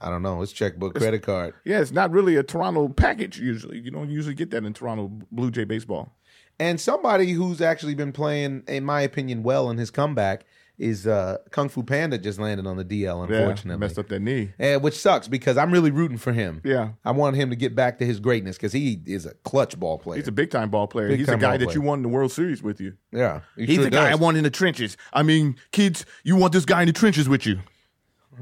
I don't know. It's checkbook, credit card.
Yeah, it's not really a Toronto package usually. You don't usually get that in Toronto Blue Jay baseball.
And somebody who's actually been playing, in my opinion, well in his comeback is uh, Kung Fu Panda. Just landed on the DL,
Yeah,
unfortunately.
messed up that knee.
Eh, which sucks because I'm really rooting for him.
Yeah.
I want him to get back to his greatness because he is a clutch ball player.
He's a big time ball player.
Big
He's the
time
guy that you won the World Series with you.
yeah, he
He's
sure
the guy I want in the trenches. I mean, kids, you want this guy in the trenches with you.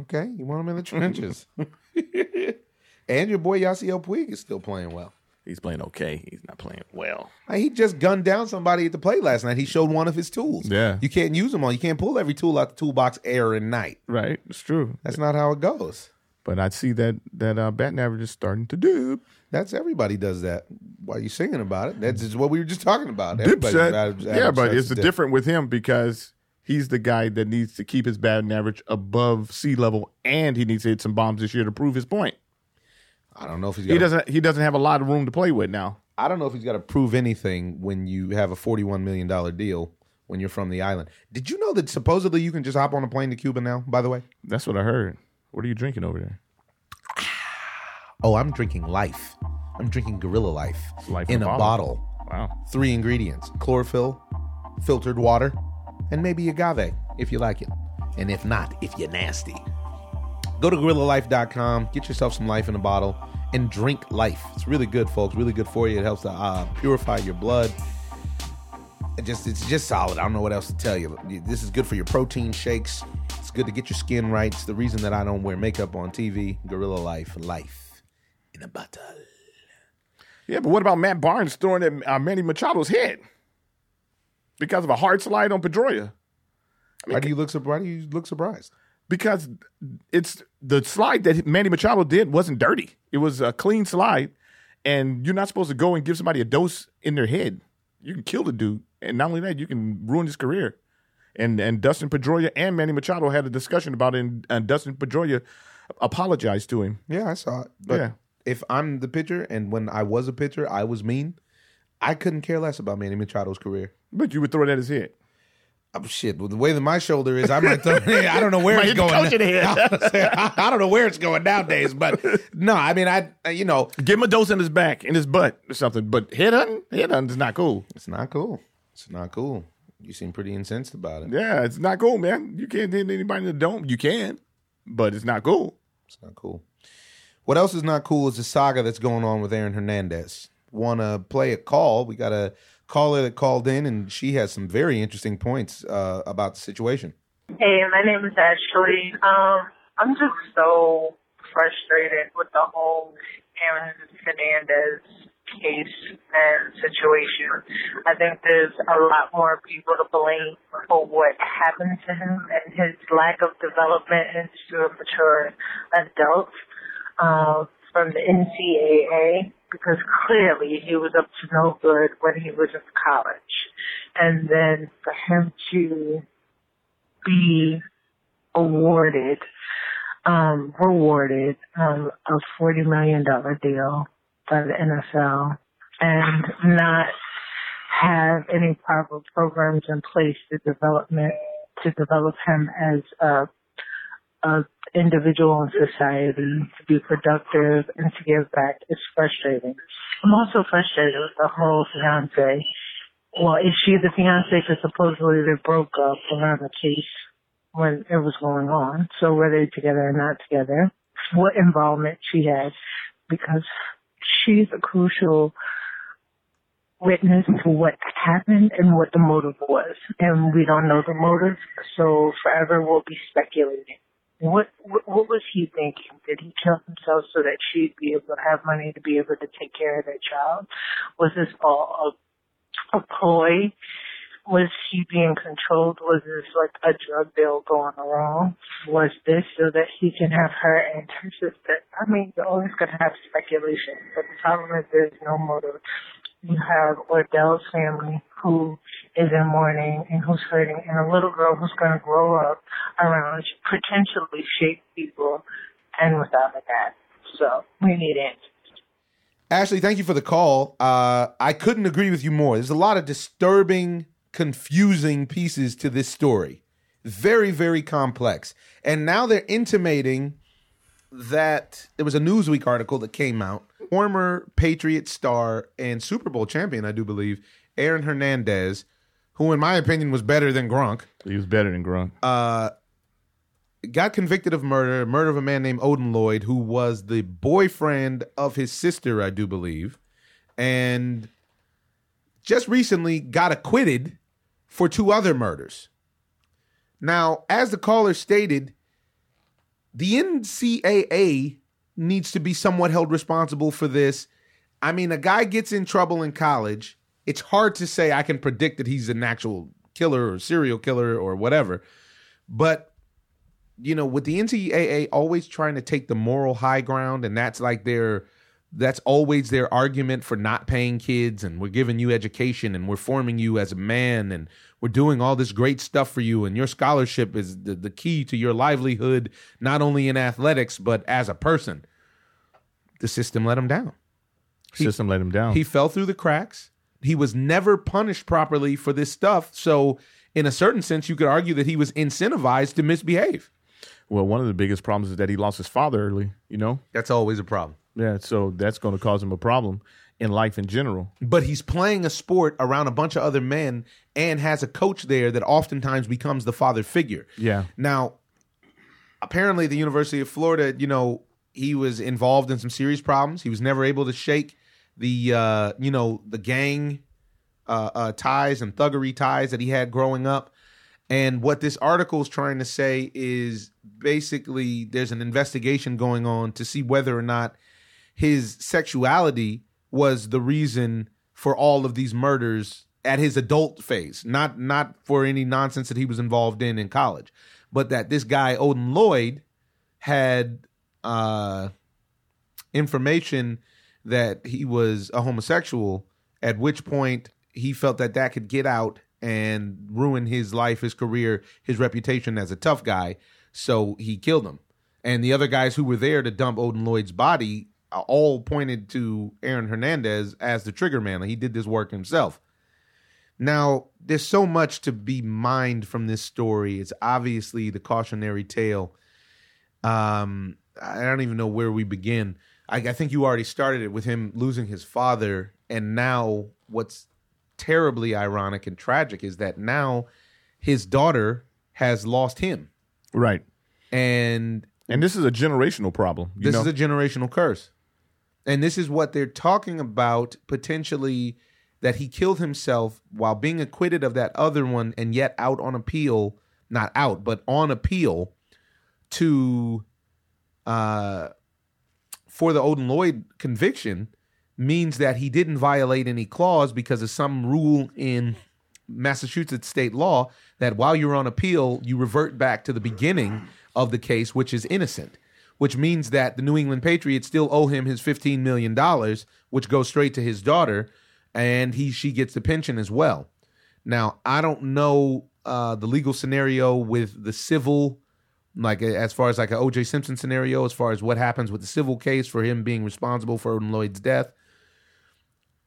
Okay, you want him in the trenches. and your boy Yasiel Puig is still playing well.
He's playing okay. He's not playing well.
He just gunned down somebody at the plate last night. He showed one of his tools.
Yeah.
you can't use them all. You can't pull every tool out the toolbox air and night.
Right, it's true.
That's not how it goes.
But I see that that uh, batting average is starting to dip.
That's everybody does that. Why are you singing about it? That's just what we were just talking about. Everybody's
Dipset.
average-
yeah, but it's different with him because he's the guy that needs to keep his batting average above sea level, and he needs to hit some bombs this year to prove his point.
I don't know if he's got.
He doesn't. He doesn't have a lot of room to play with now.
I don't know if he's got to prove anything when you have a forty-one million dollar deal when you're from the island. Did you know that supposedly you can just hop on a plane to Cuba now? By the way.
That's what I heard. What are you drinking over there?
Oh, I'm drinking life. I'm drinking Gorilla Life,
Life
in a
a
bottle.
Wow.
Three ingredients: chlorophyll, filtered water, and maybe agave if you like it. And if not, if you're nasty. Go to gorillalife.com, get yourself some life in a bottle, and drink life. It's really good, folks. Really good for you. It helps to uh, purify your blood. It just it's just solid. I don't know what else to tell you. This is good for your protein shakes. It's good to get your skin right. It's the reason that I don't wear makeup on TV. Gorilla Life, life in a bottle.
Yeah, but what about Matt Barnes throwing at uh, Manny Machado's head because of a hard slide on Pedroia?
Why do you look surprised? Why do you look surprised?
Because it's the slide that Manny Machado did wasn't dirty. It was a clean slide, and you're not supposed to go and give somebody a dose in their head. You can kill the dude, and not only that, you can ruin his career. And and Dustin Pedroia and Manny Machado had a discussion about it, and, and Dustin Pedroia apologized to him.
Yeah, I saw it. But
Yeah.
if I'm the pitcher, and when I was a pitcher, I was mean. I couldn't care less about Manny Machado's career.
But you would throw it at his head.
Oh, shit, with the way that my shoulder is, I might throw. I don't know where it's going.
the.
I don't know where it's going nowadays, but no, I mean, I you know,
Give him a dose in his back, in his butt, or something. But head hunting, head hunting is not cool.
it's not cool. It's not cool. You seem pretty incensed about it.
Yeah, it's not cool, man. You can't hit anybody in the dome. You can, but it's not cool.
It's not cool. What else is not cool is the saga that's going on with Aaron Hernandez. Want to play a call? We got a caller that called in, and she has some very interesting points uh, about the situation.
Hey, my name is Ashley. Um, I'm just so frustrated with the whole Aaron Hernandez case and situation. I think there's a lot more people to blame for what happened to him and his lack of development into a mature adult uh, from the NCAA because clearly he was up to no good when he was in college. And then for him to be awarded, um, rewarded um, a $40 million deal by the NFL and not have any proper programs in place to development to develop him as a, a individual and society to be productive and to give back is frustrating. I'm also frustrated with the whole fiance. Well, is she the fiance? Because supposedly they broke up around the case when it was going on. So were they together or not together? What involvement she had? Because she's a crucial witness to what happened and what the motive was. And we don't know the motive, so forever we'll be speculating. What, what what was he thinking? Did he kill himself so that she'd be able to have money to be able to take care of their child? Was this all a, a ploy? Was he being controlled? Was this like a drug deal going wrong? Was this so that he can have her and her sister? I mean, you're always to have speculation, but the problem is there's no motive. You have Odin's family who is in mourning and who's hurting, and a little girl who's going to grow up around potentially shape people and without a dad. So we need answers.
Ashley, thank you for the call. Uh, I couldn't agree with you more. There's a lot of disturbing, confusing pieces to this story. Very, very complex. And now they're intimating that there was a Newsweek article that came out. Former Patriot star and Super Bowl champion, I do believe, Aaron Hernandez, who, in my opinion, was better than Gronk,
He was better than Gronk.
uh, got convicted of murder, murder of a man named Odin Lloyd, who was the boyfriend of his sister, I do believe, and just recently got acquitted for two other murders. Now, as the caller stated, the NCAA needs to be somewhat held responsible for this. I mean, a guy gets in trouble in college. It's hard to say I can predict that he's an actual killer or serial killer or whatever. But, you know, with the NCAA always trying to take the moral high ground, and that's like their that's always their argument for not paying kids and we're giving you education and we're forming you as a man and we're doing all this great stuff for you and your scholarship is the, the key to your livelihood not only in athletics but as a person the system let him down
System let him down.
he fell through the cracks he was never punished properly for this stuff so in a certain sense you could argue that he was incentivized to misbehave
well, one of the biggest problems is that he lost his father early. You know.
that's always a problem
Yeah. So that's going to cause him a problem in life in general.
but he's playing a sport around a bunch of other men and has a coach there that oftentimes becomes the father figure.
Yeah.
Now, apparently, the University of Florida, you know, he was involved in some serious problems. He was never able to shake the, uh, you know, the gang uh, uh, ties and thuggery ties that he had growing up. And what this article is trying to say is basically there's an investigation going on to see whether or not his sexuality was the reason for all of these murders at his adult phase, not not for any nonsense that he was involved in in college, but that this guy Odin Lloyd had uh, information that he was a homosexual. At which point he felt that that could get out and ruin his life, his career, his reputation as a tough guy. So he killed him. And the other guys who were there to dump Odin Lloyd's body uh, all pointed to Aaron Hernandez as the trigger man. He did this work himself. Now, there's so much to be mined from this story. It's obviously the cautionary tale. Um, I don't even know where we begin. I, I think you already started it with him losing his father, and now what's terribly ironic and tragic is that now his daughter has lost him,
Right.
and
And this is a generational problem.
This
know?
is a generational curse. And this is what they're talking about potentially that he killed himself while being acquitted of that other one and yet out on appeal, not out, but on appeal to uh for the Odin Lloyd conviction means that he didn't violate any clause because of some rule in Massachusetts state law that while you're on appeal, you revert back to the beginning of the case, which is innocent, which means that the New England Patriots still owe him his $15 million, which goes straight to his daughter, and he she gets the pension as well. Now, I don't know uh, the legal scenario with the civil, like as far as like an OJ Simpson scenario, as far as what happens with the civil case for him being responsible for Lloyd's death.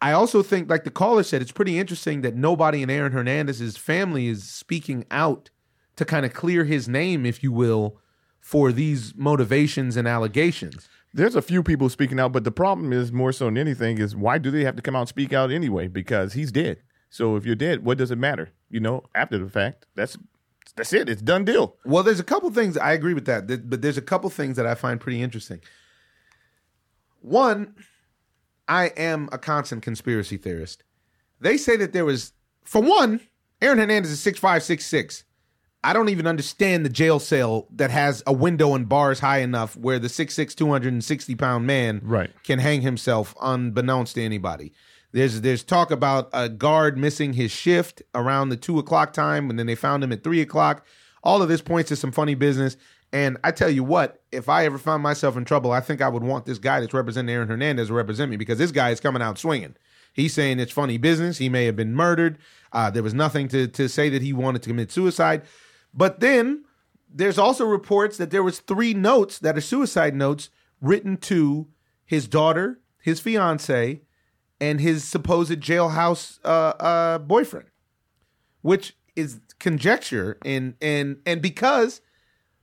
I also think, like the caller said, it's pretty interesting that nobody in Aaron Hernandez's family is speaking out to kind of clear his name, if you will, for these motivations and allegations.
There's a few people speaking out, but the problem is more so than anything is why do they have to come out and speak out anyway? Because he's dead. So if you're dead, what does it matter? You know, after the fact, that's that's it. It's done deal.
Well, there's a couple things I agree with that, but there's a couple things that I find pretty interesting. One, I am a constant conspiracy theorist. They say that there was, for one, Aaron Hernandez is six five, six six. I don't even understand the jail cell that has a window and bars high enough where the 6'6", 260 pound man
Right.
can hang himself unbeknownst to anybody. There's there's talk about a guard missing his shift around the two o'clock time, and then they found him at three o'clock. All of this points to some funny business. And I tell you what, if I ever found myself in trouble, I think I would want this guy that's representing Aaron Hernandez to represent me because this guy is coming out swinging. He's saying it's funny business. He may have been murdered. Uh, there was nothing to to say that he wanted to commit suicide. But then there's also reports that there was three notes that are suicide notes written to his daughter, his fiance, and his supposed jailhouse uh, uh, boyfriend, which is conjecture and and and because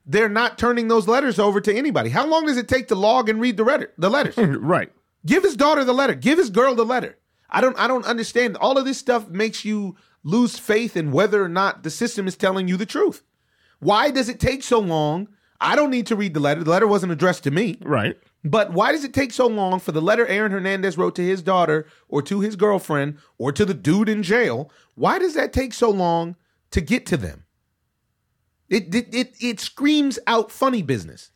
they're not turning those letters over to anybody. How long does it take to log and read the letter the letters?
right.
Give his daughter the letter. Give his girl the letter. I don't I don't understand. All of this stuff makes you lose faith in whether or not the system is telling you the truth. Why does it take so long? I don't need to read the letter. The letter wasn't addressed to me.
Right.
But why does it take so long for the letter Aaron Hernandez wrote to his daughter or to his girlfriend or to the dude in jail? Why does that take so long to get to them? It it it, it screams out funny business.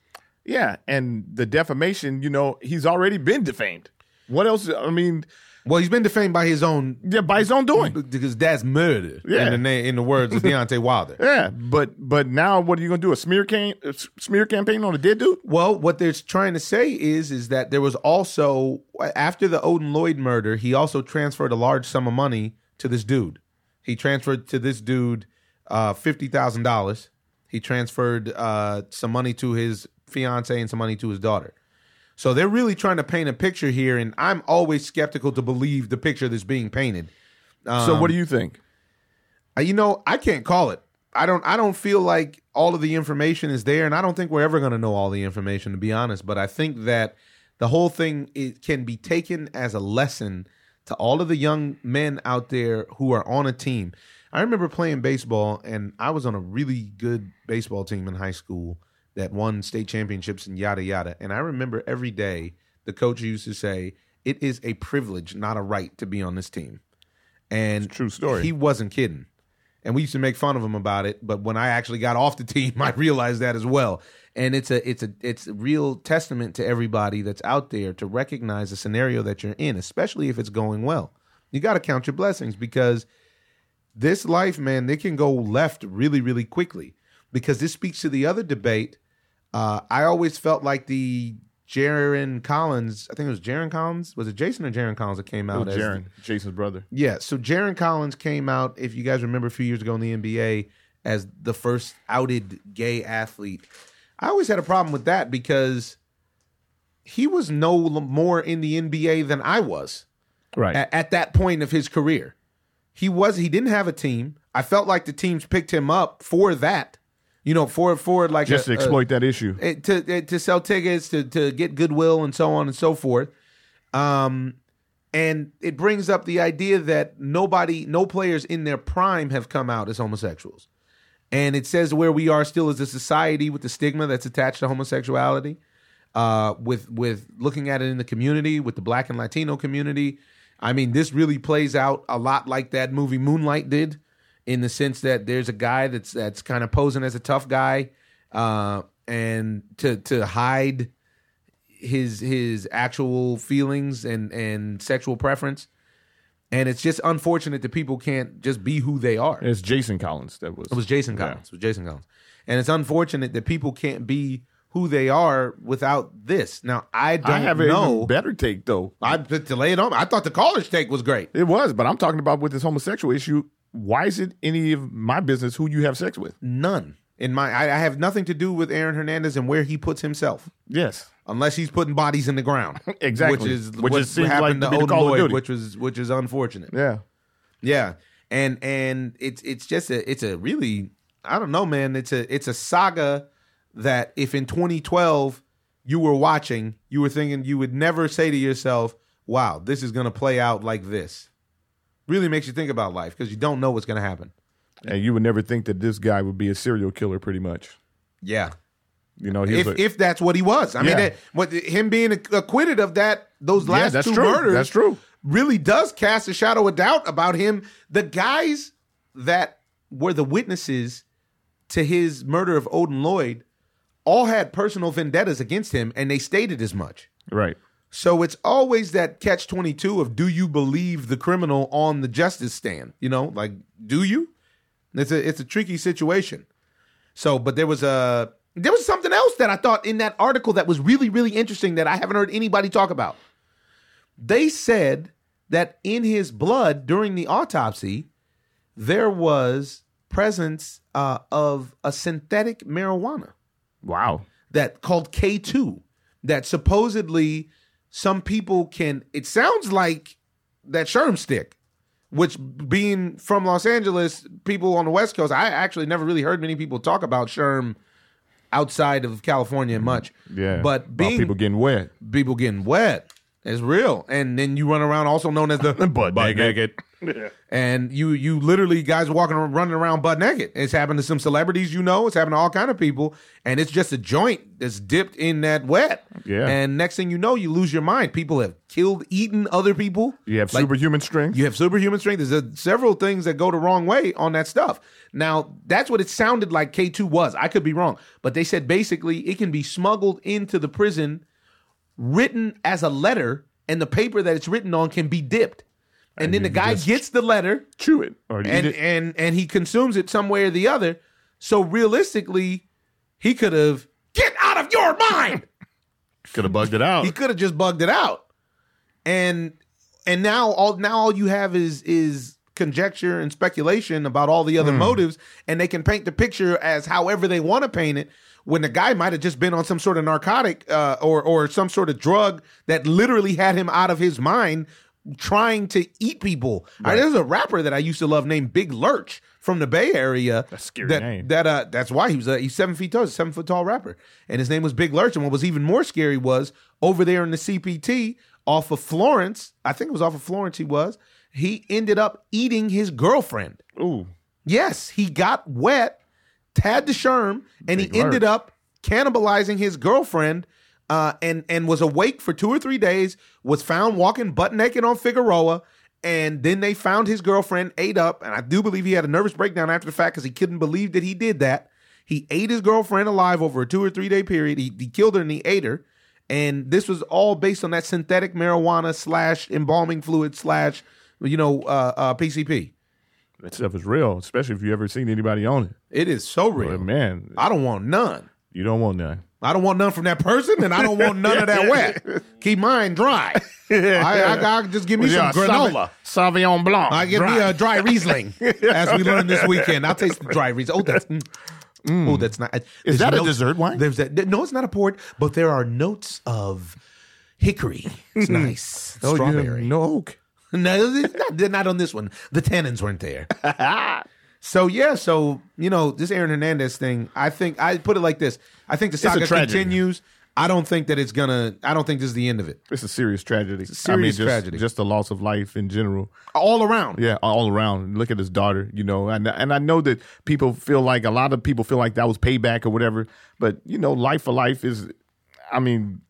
Yeah, and the defamation, you know, he's already been defamed. What else? I mean,
Well, he's been defamed by his own
yeah, by his own doing.
because that's murder.
Yeah.
In the name, in the words of Deontay Wilder.
Yeah, but but now what are you gonna do? A smear can a smear campaign on a dead dude?
Well, what they're trying to say is is that there was also after the Odin Lloyd murder, he also transferred a large sum of money to this dude. He transferred to this dude uh, fifty thousand dollars. He transferred uh, some money to his fiance and some money to his daughter. So they're really trying to paint a picture here, and I'm always skeptical to believe the picture that's being painted.
so what do um, you think?
You know, I can't call it. I don't. I don't feel like all of the information is there, and I don't think we're ever going to know all the information, to be honest. But I think that the whole thing it can be taken as a lesson to all of the young men out there who are on a team. I remember playing baseball, and I was on a really good baseball team in high school that won state championships and yada yada. And I remember every day the coach used to say, "It is a privilege, not a right, to be on this team." And
True story.
He wasn't kidding. And we used to make fun of him about it, but when I actually got off the team, I realized that as well. And it's a it's a it's a real testament to everybody that's out there to recognize the scenario that you're in, especially if it's going well. You got to count your blessings because this life, man, they can go left really, really quickly. Because this speaks to the other debate. Uh, I always felt like the Jarron Collins, I think it was Jarron Collins, was it Jason or Jarron Collins that came out? As
Jarron, Jason's brother.
yeah, so Jarron Collins came out, if you guys remember a few years ago in the NBA, as the first outed gay athlete. I always had a problem with that because he was no more in the NBA than I was
Right.
at, at that point of his career. He was he didn't have a team. I felt like the teams picked him up for that. You know, for for like
Just
a-
to
a-
exploit that issue.
eh, to eh, to sell tickets to to get goodwill and so on and so forth. Um, and it brings up the idea that nobody, no players in their prime have come out as homosexuals. And it says where we are still as a society with the stigma that's attached to homosexuality, uh, with with looking at it in the community, with the Black and Latino community. I mean, this really plays out a lot like that movie Moonlight did, in the sense that there's a guy that's that's kind of posing as a tough guy, uh, and to to hide his his actual feelings and and sexual preference. And it's just unfortunate that people can't just be who they are.
It's Jason Collins that was.
It was Jason
Yeah.
Collins. It was Jason Collins. And it's unfortunate that people can't be who they are without this. Now I don't
I have
know.
better take though.
I to lay it on. I thought the caller's take was great.
It was, but I'm talking about with this homosexual issue. Why is it any of my business who you have sex with?
None in my. I, I have nothing to do with Aaron Hernandez and where he puts himself,
Yes,
unless he's putting bodies in the ground.
Exactly.
Which is
Which
what
is-
happened
like
to
to be the
Odin Lloyd, which was which is unfortunate.
yeah.
Yeah, and and it's it's just a it's a really I don't know, man. It's a it's a saga that if in 2012 you were watching, you were thinking you would never say to yourself, "Wow, this is going to play out like this." Really makes you think about life because you don't know what's going to happen.
And you would never think that this guy would be a serial killer, pretty much.
Yeah,
You know,
if
a,
if that's what he was. I mean,
Yeah.
that, what him being acquitted of that those last
that's
two
true.
murders,
That's true.
really does cast a shadow of doubt about him. The guys that were the witnesses to his murder of Odin Lloyd all had personal vendettas against him, and they stated as much.
right.
So it's always that catch 22 of do you believe the criminal on the justice stand? You know, like do you? It's a it's a tricky situation. So, but there was a there was something else that I thought in that article that was really really interesting that I haven't heard anybody talk about. They said that in his blood during the autopsy there was presence uh, of a synthetic marijuana
Wow.
that called K2 that supposedly some people can it sounds like that Sherm stick which being from Los Angeles people on the west coast I actually never really heard many people talk about Sherm outside of California much
Yeah.
but
About
being
people getting wet.
people getting wet is real and then you run around also known as the
Butt naked.
and you you literally guys are walking around running around butt naked. It's happened to some celebrities you know. It's happened to all kind of people, and it's just a joint that's dipped in that wet.
Yeah.
And next thing you know, you lose your mind. People have killed, eaten other people.
You have
Like,
superhuman strength.
You have superhuman strength. There's a, several things that go the wrong way on that stuff. Now, that's what it sounded like K2 was. I could be wrong. But they said basically it can be smuggled into the prison, written as a letter, and the paper that it's written on can be dipped. And,
And
then the guy gets the letter
Chew it or
and,
it.
and and he consumes it some way or the other. So realistically, he could have get out of your mind.
Could have bugged it out.
he could have just bugged it out. And and now all now all you have is is conjecture and speculation about all the other hmm. motives, and they can paint the picture as however they want to paint it. When the guy might have just been on some sort of narcotic uh, or or some sort of drug that literally had him out of his mind, trying to eat people. Uh, there's a rapper that I used to love named Big Lurch from the Bay Area.
That's scary
that,
name.
That uh, that's why he was uh, he's seven feet tall, a seven foot tall rapper, and his name was Big Lurch. And what was even more scary was over there in the CPT off of Florence. I think it was off of Florence. He was. He ended up eating his girlfriend.
Ooh.
Yes, he got wet, had the sherm, and
Big
he ended up cannibalizing his girlfriend. Uh, and and was awake for two or three days. Was found walking butt naked on Figueroa, and then they found his girlfriend ate up. And I do believe he had a nervous breakdown after the fact because he couldn't believe that he did that. He ate his girlfriend alive over a two or three day period. He, he killed her and he ate her. And this was all based on that synthetic marijuana slash embalming fluid slash you know uh, uh, PCP.
That stuff is real, especially if you ever seen anybody on it.
It is so real.
But man,
I don't want none.
you don't want none.
I don't want none from that person, and I don't want none of that wet. Keep mine dry. I, I, I just give me some granola.
Sauvignon Blanc.
I give me a dry Riesling, as we learned this weekend. I'll taste the dry Riesling. Oh, that's. Mm. mm. Oh, that's not.
Uh, is
there's
that a dessert wine?
There's that. No, it's not a port, but there are notes of hickory. It's mm. nice.
Oh, you have
Strawberry.
no oak.
No, not, they're not on this one. The tannins weren't there. so yeah, so you know this Aaron Hernandez thing. I think I put it like this. I think the saga
tragedy.
continues. I don't think that it's gonna. I don't think this is the end of it.
It's a serious tragedy.
a serious
I mean, just,
tragedy.
Just the loss of life in general.
All around.
Yeah, all around. Look at his daughter, you know, and and I know that people feel like a lot of people feel like that was payback or whatever, but you know, life for life is, I mean,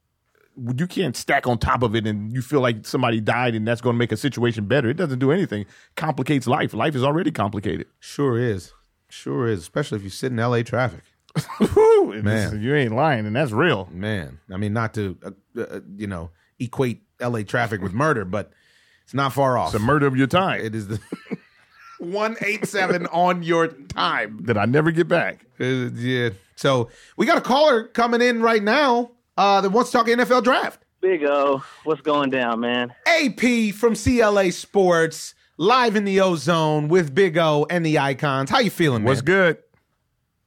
you can't stack on top of it and you feel like somebody died and that's going to make a situation better. It doesn't do anything. Complicates life. Life is already complicated.
Sure is. Sure is. Especially if you sit in L.A. traffic. Man.
you ain't lying, and that's real.
Man, I mean, not to uh, uh, you know equate L.A. traffic with murder, but it's not far off.
It's a murder of your time
It is the one eight seven on your time.
that I never get back.
Uh, yeah. So we got a caller coming in right now uh, that wants to talk NFL draft.
Big O, what's going down, man?
AP from CLA Sports, live in the Ozone with Big O and the Icons. How you feeling, man?
What's good?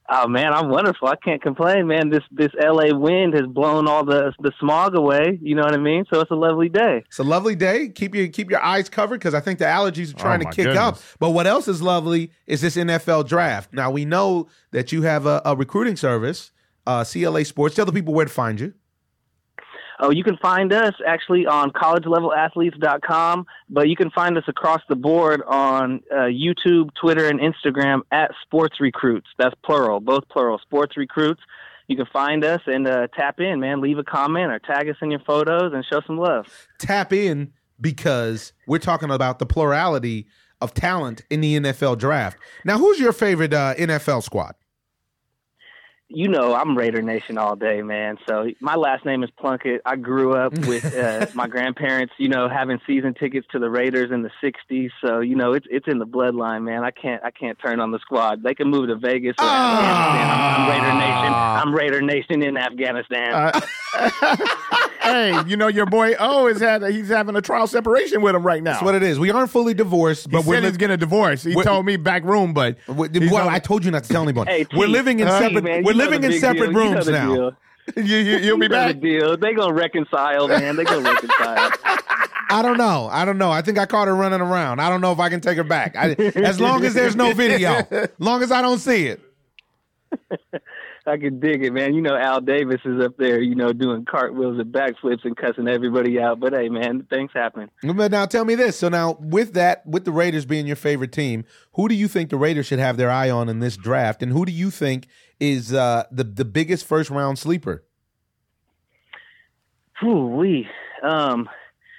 Oh man, I'm wonderful. I can't complain, man. This this LA wind has blown all the the smog away. You know what I mean? So it's a lovely day.
It's a lovely day. Keep your keep your eyes covered because I think the allergies are trying
Oh,
to kick
goodness.
up. But what else is lovely is this NFL draft. Now we know that you have a, a recruiting service, uh, CLA Sports. Tell the people where to find you.
Oh, you can find us actually on collegelevelathletes.com, but you can find us across the board on uh, YouTube, Twitter, and Instagram at Sports Recruits. That's plural, both plural. Sports Recruits. You can find us and uh, tap in, man. Leave a comment or tag us in your photos and show some love.
Tap in because we're talking about the plurality of talent in the NFL draft. Now, who's your favorite uh, NFL squad?
You know I'm Raider Nation all day, man. So my last name is Plunkett. I grew up with uh, my grandparents, you know, having season tickets to the Raiders in the '60s. So you know, it's it's in the bloodline, man. I can't I can't turn on the squad. They can move to Vegas or Afghanistan. I'm, I'm Raider Nation. I'm Raider Nation in Afghanistan.
hey, you know your boy O is had he's having a trial separation with him right now.
That's what it is. We aren't fully divorced,
but
but we're
said he's getting a divorce. He told me back room, but
we-
he's
well,
on-
I told you not to tell anyone.
Hey, T,
we're living in
T,
separate.
man,
we're living in separate
deal. You know
rooms now.
deal.
you, you, you'll be
You
back.
the deal. They gonna reconcile, man. They gonna reconcile.
I don't know. I don't know. I think I caught her running around. I don't know if I can take her back. I, as long as there's no video, long as I don't see it.
I can dig it, man. You know, Al Davis is up there, you know, doing cartwheels and backflips and cussing everybody out. But hey, man, things happen.
But now tell me this. So now with that, with the Raiders being your favorite team, who do you think the Raiders should have their eye on in this draft, and who do you think is uh, the the biggest first round sleeper?
Whew, we, um,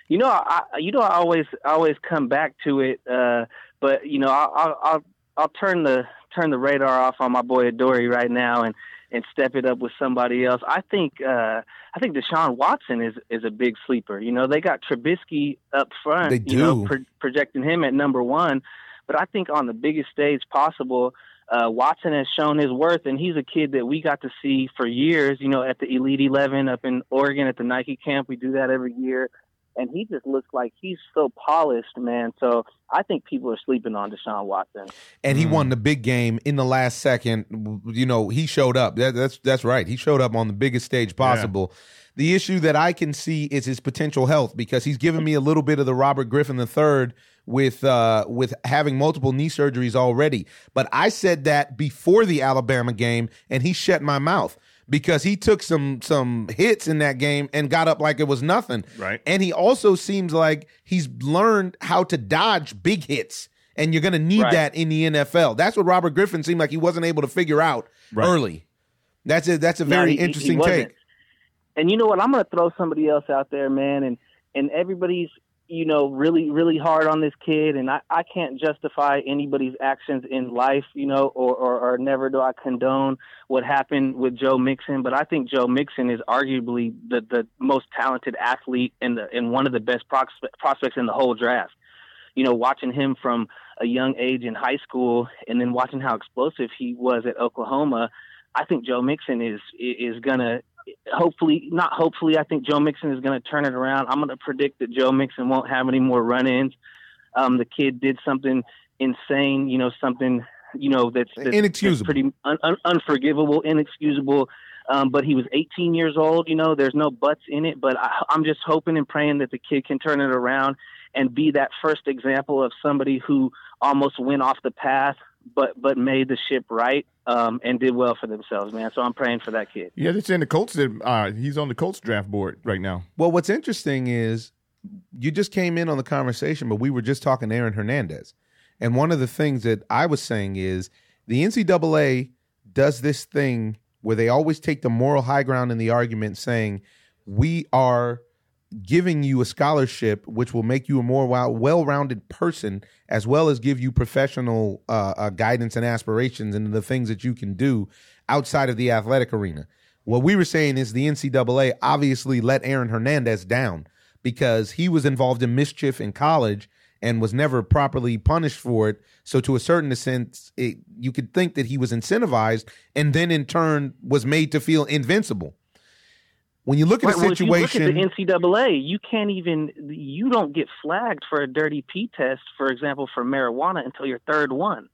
you know, I, I- you know, I always, always come back to it. Uh, but you know, I'll, I'll, I'll, I'll turn the turn the radar off on my boy Adori right now and and step it up with somebody else. I think, uh, I think Deshaun Watson is is a big sleeper. You know, they got Trubisky up front.
They
You know,
do.
pro- projecting him at number one. But I think on the biggest stage possible, uh, Watson has shown his worth, and he's a kid that we got to see for years. You know, at the Elite Eleven up in Oregon at the Nike camp, we do that every year, and he just looks like he's so polished, man. So I think people are sleeping on Deshaun Watson.
and he won the big game in the last second. You know, he showed up. That, that's that's right. He showed up on the biggest stage possible. The issue that I can see is his potential health because he's given me a little bit of the Robert Griffin III with uh, with having multiple knee surgeries already. But I said that before the Alabama game, and he shut my mouth because he took some some hits in that game and got up like it was nothing.
Right.
And he also seems like he's learned how to dodge big hits. And you're going to need
Right.
that in the NFL. That's what Robert Griffin seemed like he wasn't able to figure out
Right.
early. That's a that's a very
he- he- he
interesting
wasn't.
take.
And you know what? I'm going to throw somebody else out there, man. And and everybody's you know really really hard on this kid, and I I can't justify anybody's actions in life, you know, or or, or never do I condone what happened with Joe Mixon. But I think Joe Mixon is arguably the the most talented athlete and the and one of the best prospect, prospects in the whole draft. You know, watching him from a young age in high school, and then watching how explosive he was at Oklahoma. I think Joe Mixon is is gonna hopefully not hopefully I think Joe Mixon is going to turn it around. I'm going to predict that Joe Mixon won't have any more run-ins. Um, the kid did something insane, you know, something you know that's, that's that's
Inexcusable.
pretty un- un- unforgivable, inexcusable. Um, but he was 18 years old. You know, there's no buts in it. But I, I'm just hoping and praying that the kid can turn it around and be that first example of somebody who almost went off the path, but but made the ship right um, and did well for themselves, man. So I'm praying for that kid.
Yeah, it's in the Colts. Uh, he's on the Colts draft board right now.
Well, what's interesting is you just came in on the conversation, but we were just talking to Aaron Hernandez. And one of the things that I was saying is the NCAA does this thing where they always take the moral high ground in the argument saying, we are giving you a scholarship which will make you a more well rounded person as well as give you professional uh, uh, guidance and aspirations into the things that you can do outside of the athletic arena. What we were saying is the NCAA obviously let Aaron Hernandez down because he was involved in mischief in college and was never properly punished for it. So, to a certain extent, it, you could think that he was incentivized and then in turn was made to feel invincible. When you look at
Right,
a
well, if you look at the NCAA, you can't even you don't get flagged for a dirty P test, for example, for marijuana until your third one.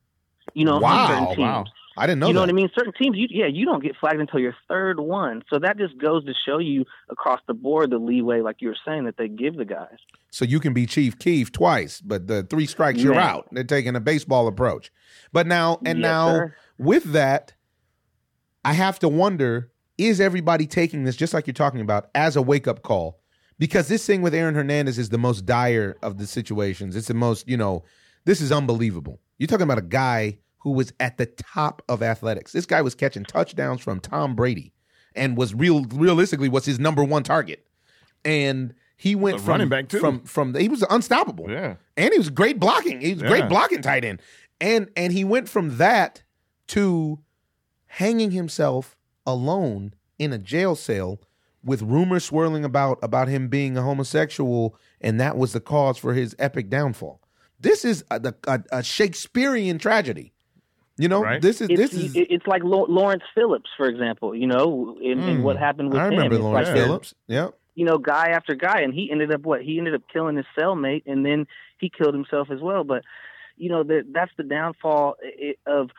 You know,
Wow,
wow.
I didn't know
you know
that.
what I mean? Certain teams, you, yeah, you don't get flagged until your third one. So that just goes to show you across the board the leeway, like you were saying, that they give the guys.
So you can be Chief Keef twice, but the three strikes you're out. They're taking a baseball approach. But now and
Yes,
now
sir.
with that, I have to wonder is everybody taking this just like you're talking about as a wake up call? Because this thing with Aaron Hernandez is the most dire of the situations. It's the most, you know, this is unbelievable. You're talking about a guy who was at the top of athletics. This guy was catching touchdowns from Tom Brady and was real realistically was his number one target. And he went from
running back, too.
from from he was unstoppable.
Yeah.
And he was great blocking. He was great blocking tight end. And and he went from that to hanging himself alone in a jail cell with rumors swirling about about him being a homosexual and that was the cause for his epic downfall. This is a, a, a Shakespearean tragedy. You know,
Right.
this is
It's,
this is
it's like Lawrence Phillips, for example. You know, and, and what happened with
Hmm. I remember
him.
Lawrence
like
Phillips. Yeah.
You know, guy after guy, and he ended up what? He ended up killing his cellmate, and then he killed himself as well. But you know, that that's the downfall of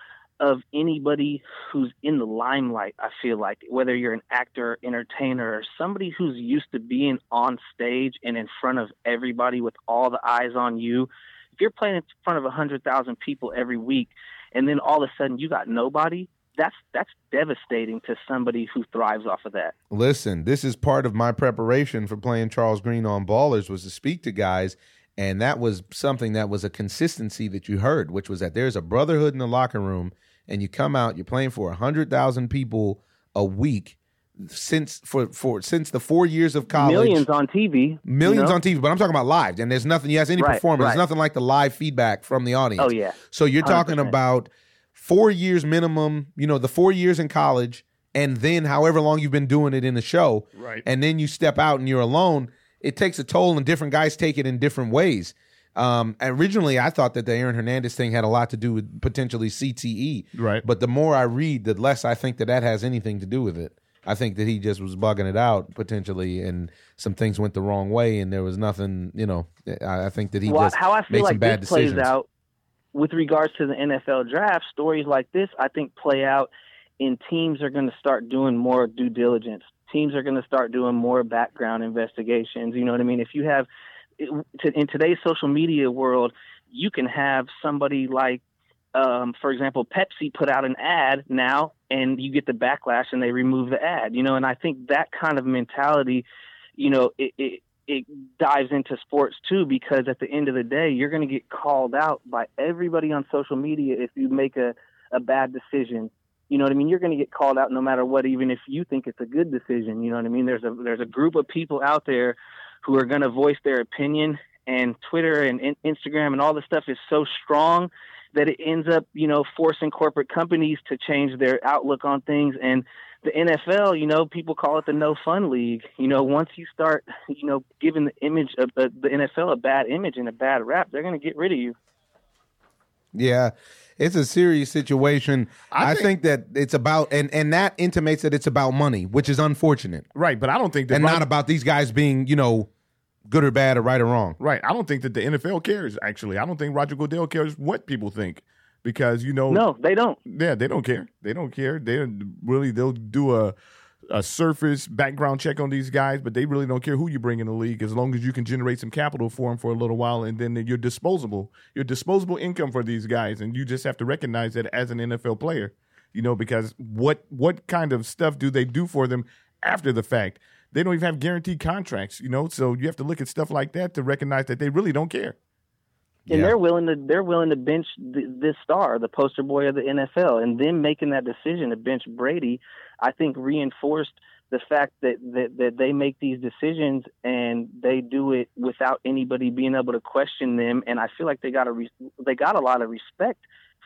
of anybody who's in the limelight. I feel like whether you're an actor, entertainer, or somebody who's used to being on stage and in front of everybody with all the eyes on you. If you're playing in front of a hundred thousand people every week, and then all of a sudden you got nobody, that's that's devastating to somebody who thrives off of that.
Listen, this is part of my preparation for playing Charles Greane on Ballers was to speak to guys, and that was something that was a consistency that you heard, which was that there's a brotherhood in the locker room, and you come out, you're playing for hundred thousand people a week since for for since the four years of college.
Millions on TV.
Millions
you know?
on TV, but I'm talking about live, and there's nothing. Yes, any
Right,
performance, there's nothing like the live feedback from the audience.
Oh, yeah.
So you're talking
100%.
about four years minimum. You know, the four years in college, and then however long you've been doing it in the show,
Right.
And then you step out and you're alone. It takes a toll, and different guys take it in different ways. Um, originally, I thought that the Aaron Hernandez thing had a lot to do with potentially CTE,
Right.
But the more I read, the less I think that that has anything to do with it. I think that he just was bugging it out potentially, and some things went the wrong way, and there was nothing. You know, I, I think that he
well,
just
how I
made
feel
some bad
this
decisions.
plays out with regards to the NFL draft, stories like this, I think play out in teams are going to start doing more due diligence. Teams are going to start doing more background investigations. You know what I mean? If you have in today's social media world, you can have somebody like, um, for example, Pepsi put out an ad now, and you get the backlash, and they remove the ad. You know, and I think that kind of mentality, you know, it, it it dives into sports too because at the end of the day you're going to get called out by everybody on social media if you make a, a bad decision you know what i mean you're going to get called out no matter what even if you think it's a good decision you know what i mean there's a there's a group of people out there who are going to voice their opinion and twitter and in- instagram and all this stuff is so strong that it ends up you know forcing corporate companies to change their outlook on things and the NFL, you know, people call it the no fun league. You know, once you start, you know, giving the image of uh, the NFL a bad image and a bad rap, they're going to get rid of you.
Yeah, it's a serious situation. I,
I
think,
think-
that it's about and and that intimates that it's about money, which is unfortunate,
Right, but I don't think that
and
Rod-
not about these guys being you know good or bad or right or wrong.
right. I don't think that the NFL cares. Actually, I don't think Roger Goodell cares what people think because you know,
No, they don't.
yeah, they don't care. They don't care. They really they'll do a a surface background check on these guys, but they really don't care who you bring in the league as long as you can generate some capital for them for a little while, and then you're disposable. You're disposable income for these guys, and you just have to recognize that as an NFL player, you know, because what what kind of stuff do they do for them after the fact? They don't even have guaranteed contracts, you know, so you have to look at stuff like that to recognize that they really don't care.
And
Yeah.
they're willing to they're willing to bench th- this star, the poster boy of the NFL, and then making that decision to bench Brady, I think reinforced the fact that, that that they make these decisions and they do it without anybody being able to question them. And I feel like they got a re- they got a lot of respect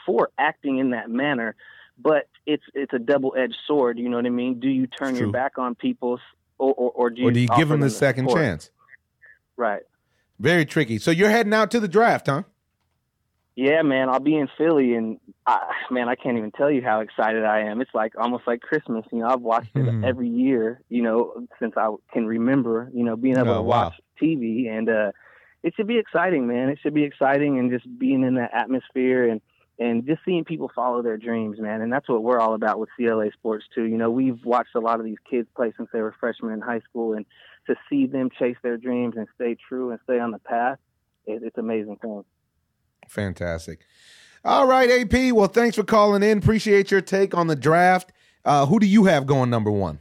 for acting in that manner. but it's it's a double edged sword. You know what I mean? Do you turn your back on people, or or, or do you
Or do you give them the second
support?
chance?
Right.
Very tricky. So you're heading out to the draft, huh?
Yeah, man, I'll be in Philly, and I, man, I can't even tell you how excited I am. It's like almost like Christmas. You know, I've watched it
Mhm.
every year. You know, since I can remember. You know, being able
Oh,
to
wow.
watch TV, and uh, it should be exciting, man. It should be exciting, and just being in that atmosphere and and just seeing people follow their dreams, man. And that's what we're all about with CLA Sports too. You know, we've watched a lot of these kids play since they were freshmen in high school, and to see them chase their dreams and stay true and stay on the path, it, it's amazing thing.
Fantastic. All right, AP. Well, thanks for calling in. Appreciate your take on the draft. Uh, who do you have going number one?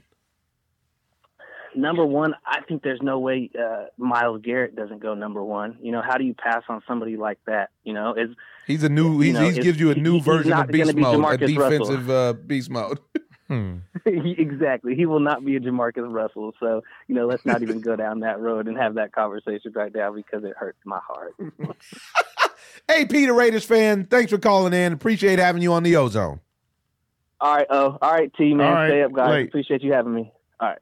number one, I think there's no way uh, Myles Garrett doesn't go number one. You know, how do you pass on somebody like that? You know, is
He's a new.
You
He's,
know,
he gives you a new
he's
version of beast mode, a defensive uh, beast mode.
Hmm.
exactly. He will not be a Jamarcus Russell. So you know, let's not even go down that road and have that conversation right now because it hurts my heart.
AP, Peter Raiders fan. Thanks for calling in. Appreciate having you on the Ozone.
All right, oh, all right, T man,
All right,
stay up, guys.
wait.
Appreciate you having me. All right.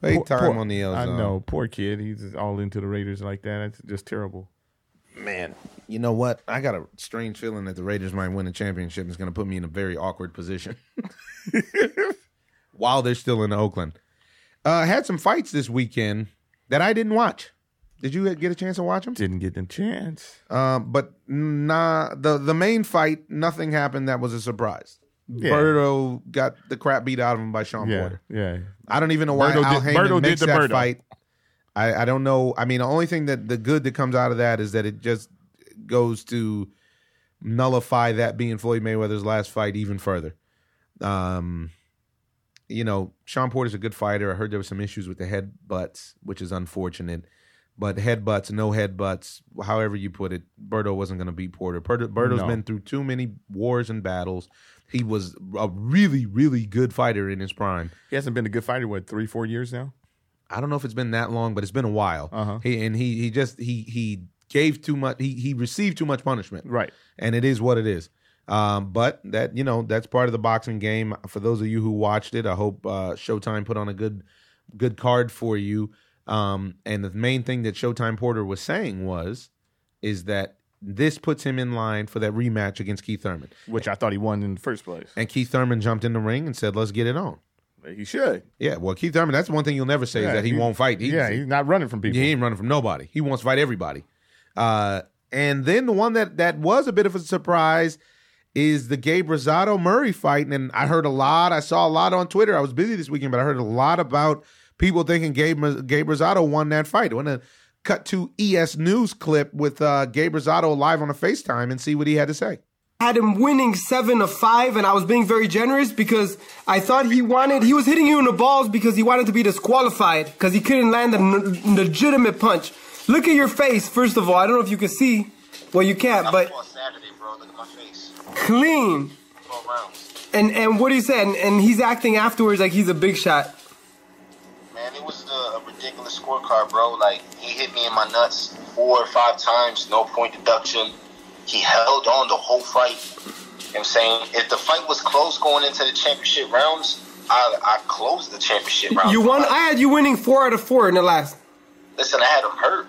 Big
Poor-
time
poor-
on the Ozone.
I know, poor kid. He's all into the Raiders like that. It's just terrible.
Man, you know what? I got a strange feeling that the Raiders might win a championship. and It's going to put me in a very awkward position while they're still in Oakland. Uh, had some fights this weekend that I didn't watch. Did you get a chance to watch them?
Didn't get the chance.
Um, but nah, the the main fight, nothing happened that was a surprise.
Yeah.
Berto got the crap beat out of him by Shawn
Yeah,
Porter.
yeah.
I don't even know why
Berto
Al
did- Haymon did
makes
the
that fight. I, I don't know. I mean, the only thing that the good that comes out of that is that it just goes to nullify that being Floyd Mayweather's last fight even further. Um, you know, Shawn Porter's a good fighter. I heard there were some issues with the headbutts, which is unfortunate. But headbutts, no headbutts, however you put it, Berto wasn't going to beat Porter. Berto, Berto's
No.
been through too many wars and battles. He was a really, really good fighter in his prime.
He hasn't been a good fighter. What three, four years now?
I don't know if it's been that long, but it's been a while.
Uh-huh.
He and he he just he he gave too much. He he received too much punishment,
Right.
and it is what it is. Um, but that you know that's part of the boxing game. For those of you who watched it, I hope uh, Showtime put on a good good card for you. Um, and the main thing that Showtime Porter was saying was is that this puts him in line for that rematch against Keith Thurman.
Which I thought he won in the first place.
And Keith Thurman jumped in the ring and said, "Let's get it on."
He should.
Yeah, well, Keith Thurman. That's one thing you'll never say
Yeah,
is that he,
he-
won't fight. He's-
yeah, he's not running from people.
he ain't running from nobody. He wants to fight everybody. Uh, and then the one that that was a bit of a surprise is the Gabe Rosado Murray fight. And I heard a lot. I saw a lot on Twitter. I was busy this weekend, but I heard a lot about people thinking Gabe Gabe Rosado won that fight. I want to cut to ES News clip with uh, Gabe Rosado live on a FaceTime and see what he had to say.
I had him winning seven of five, and I was being very generous because I thought he wanted, he was hitting you in the balls because he wanted to be disqualified because he couldn't land a n- legitimate punch. Look at your face, first of all. I don't know if you can see. Well, you can't, but
Saturday, bro. Look at my face.
clean. And and what he said, and, and he's acting afterwards like he's a big shot.
Man, it was a, a ridiculous scorecard, bro. Like, he hit me in my nuts four or five times, no point deduction. He held on the whole fight. You know what I'm saying? If the fight was close going into the championship rounds, I, I closed the championship round.
You won. I had you winning four out of four in the last.
Listen, I had him hurt.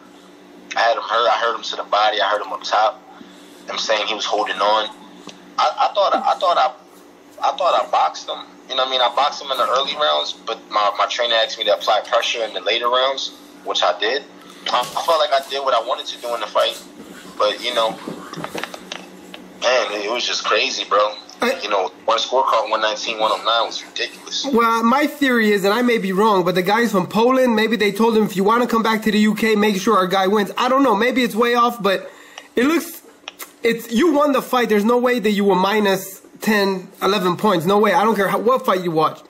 I had him hurt. I hurt him to the body. I hurt him up top. I'm saying he was holding on. I, I thought I thought I I thought I boxed him. You know what I mean? I boxed him in the early rounds, but my, my trainer asked me to apply pressure in the later rounds, which I did. I, I felt like I did what I wanted to do in the fight. But, you know, man, it, was just crazy, bro.
I-
you know, one scorecard 119, 109 was ridiculous.
Well, my theory is, and I may be wrong, but the guys from Poland, maybe they told him if you want to come back to the UK, make sure our guy wins. I don't know. Maybe it's way off, but it looks. It's you won the fight. There's no way that you were minus 10, 11 points. No way. I don't care how, what fight you watched.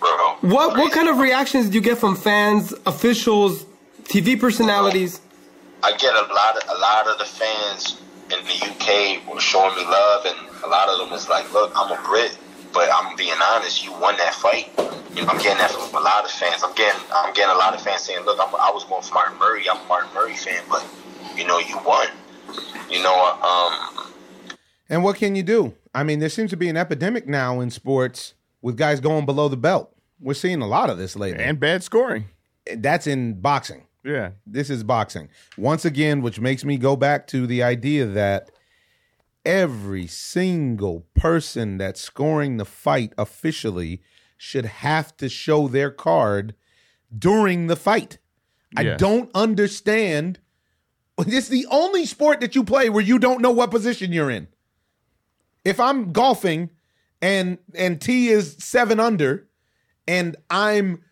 Bro,
What what kind of reactions do you get from fans, officials, TV personalities?
I get a lot of a lot of the fans in the UK were showing me love, and a lot of them was like, "Look, I'm a Brit, but I'm being honest. You won that fight. You know, I'm getting that from a lot of fans. I'm getting I'm getting a lot of fans saying, "Look, I'm, I was going for Martin Murray. I'm a Martin Murray fan, but you know, you won. You know, um,
And what can you do? I mean, there seems to be an epidemic now in sports with guys going below the belt. We're seeing a lot of this lately.
And bad scoring.
That's in boxing.
Yeah.
This is boxing. Once again, which makes me go back to the idea that every single person that's scoring the fight officially should have to show their card during the fight. I don't understand. It's the only sport that you play where you don't know what position you're in. If I'm golfing and and T is 7 under and I'm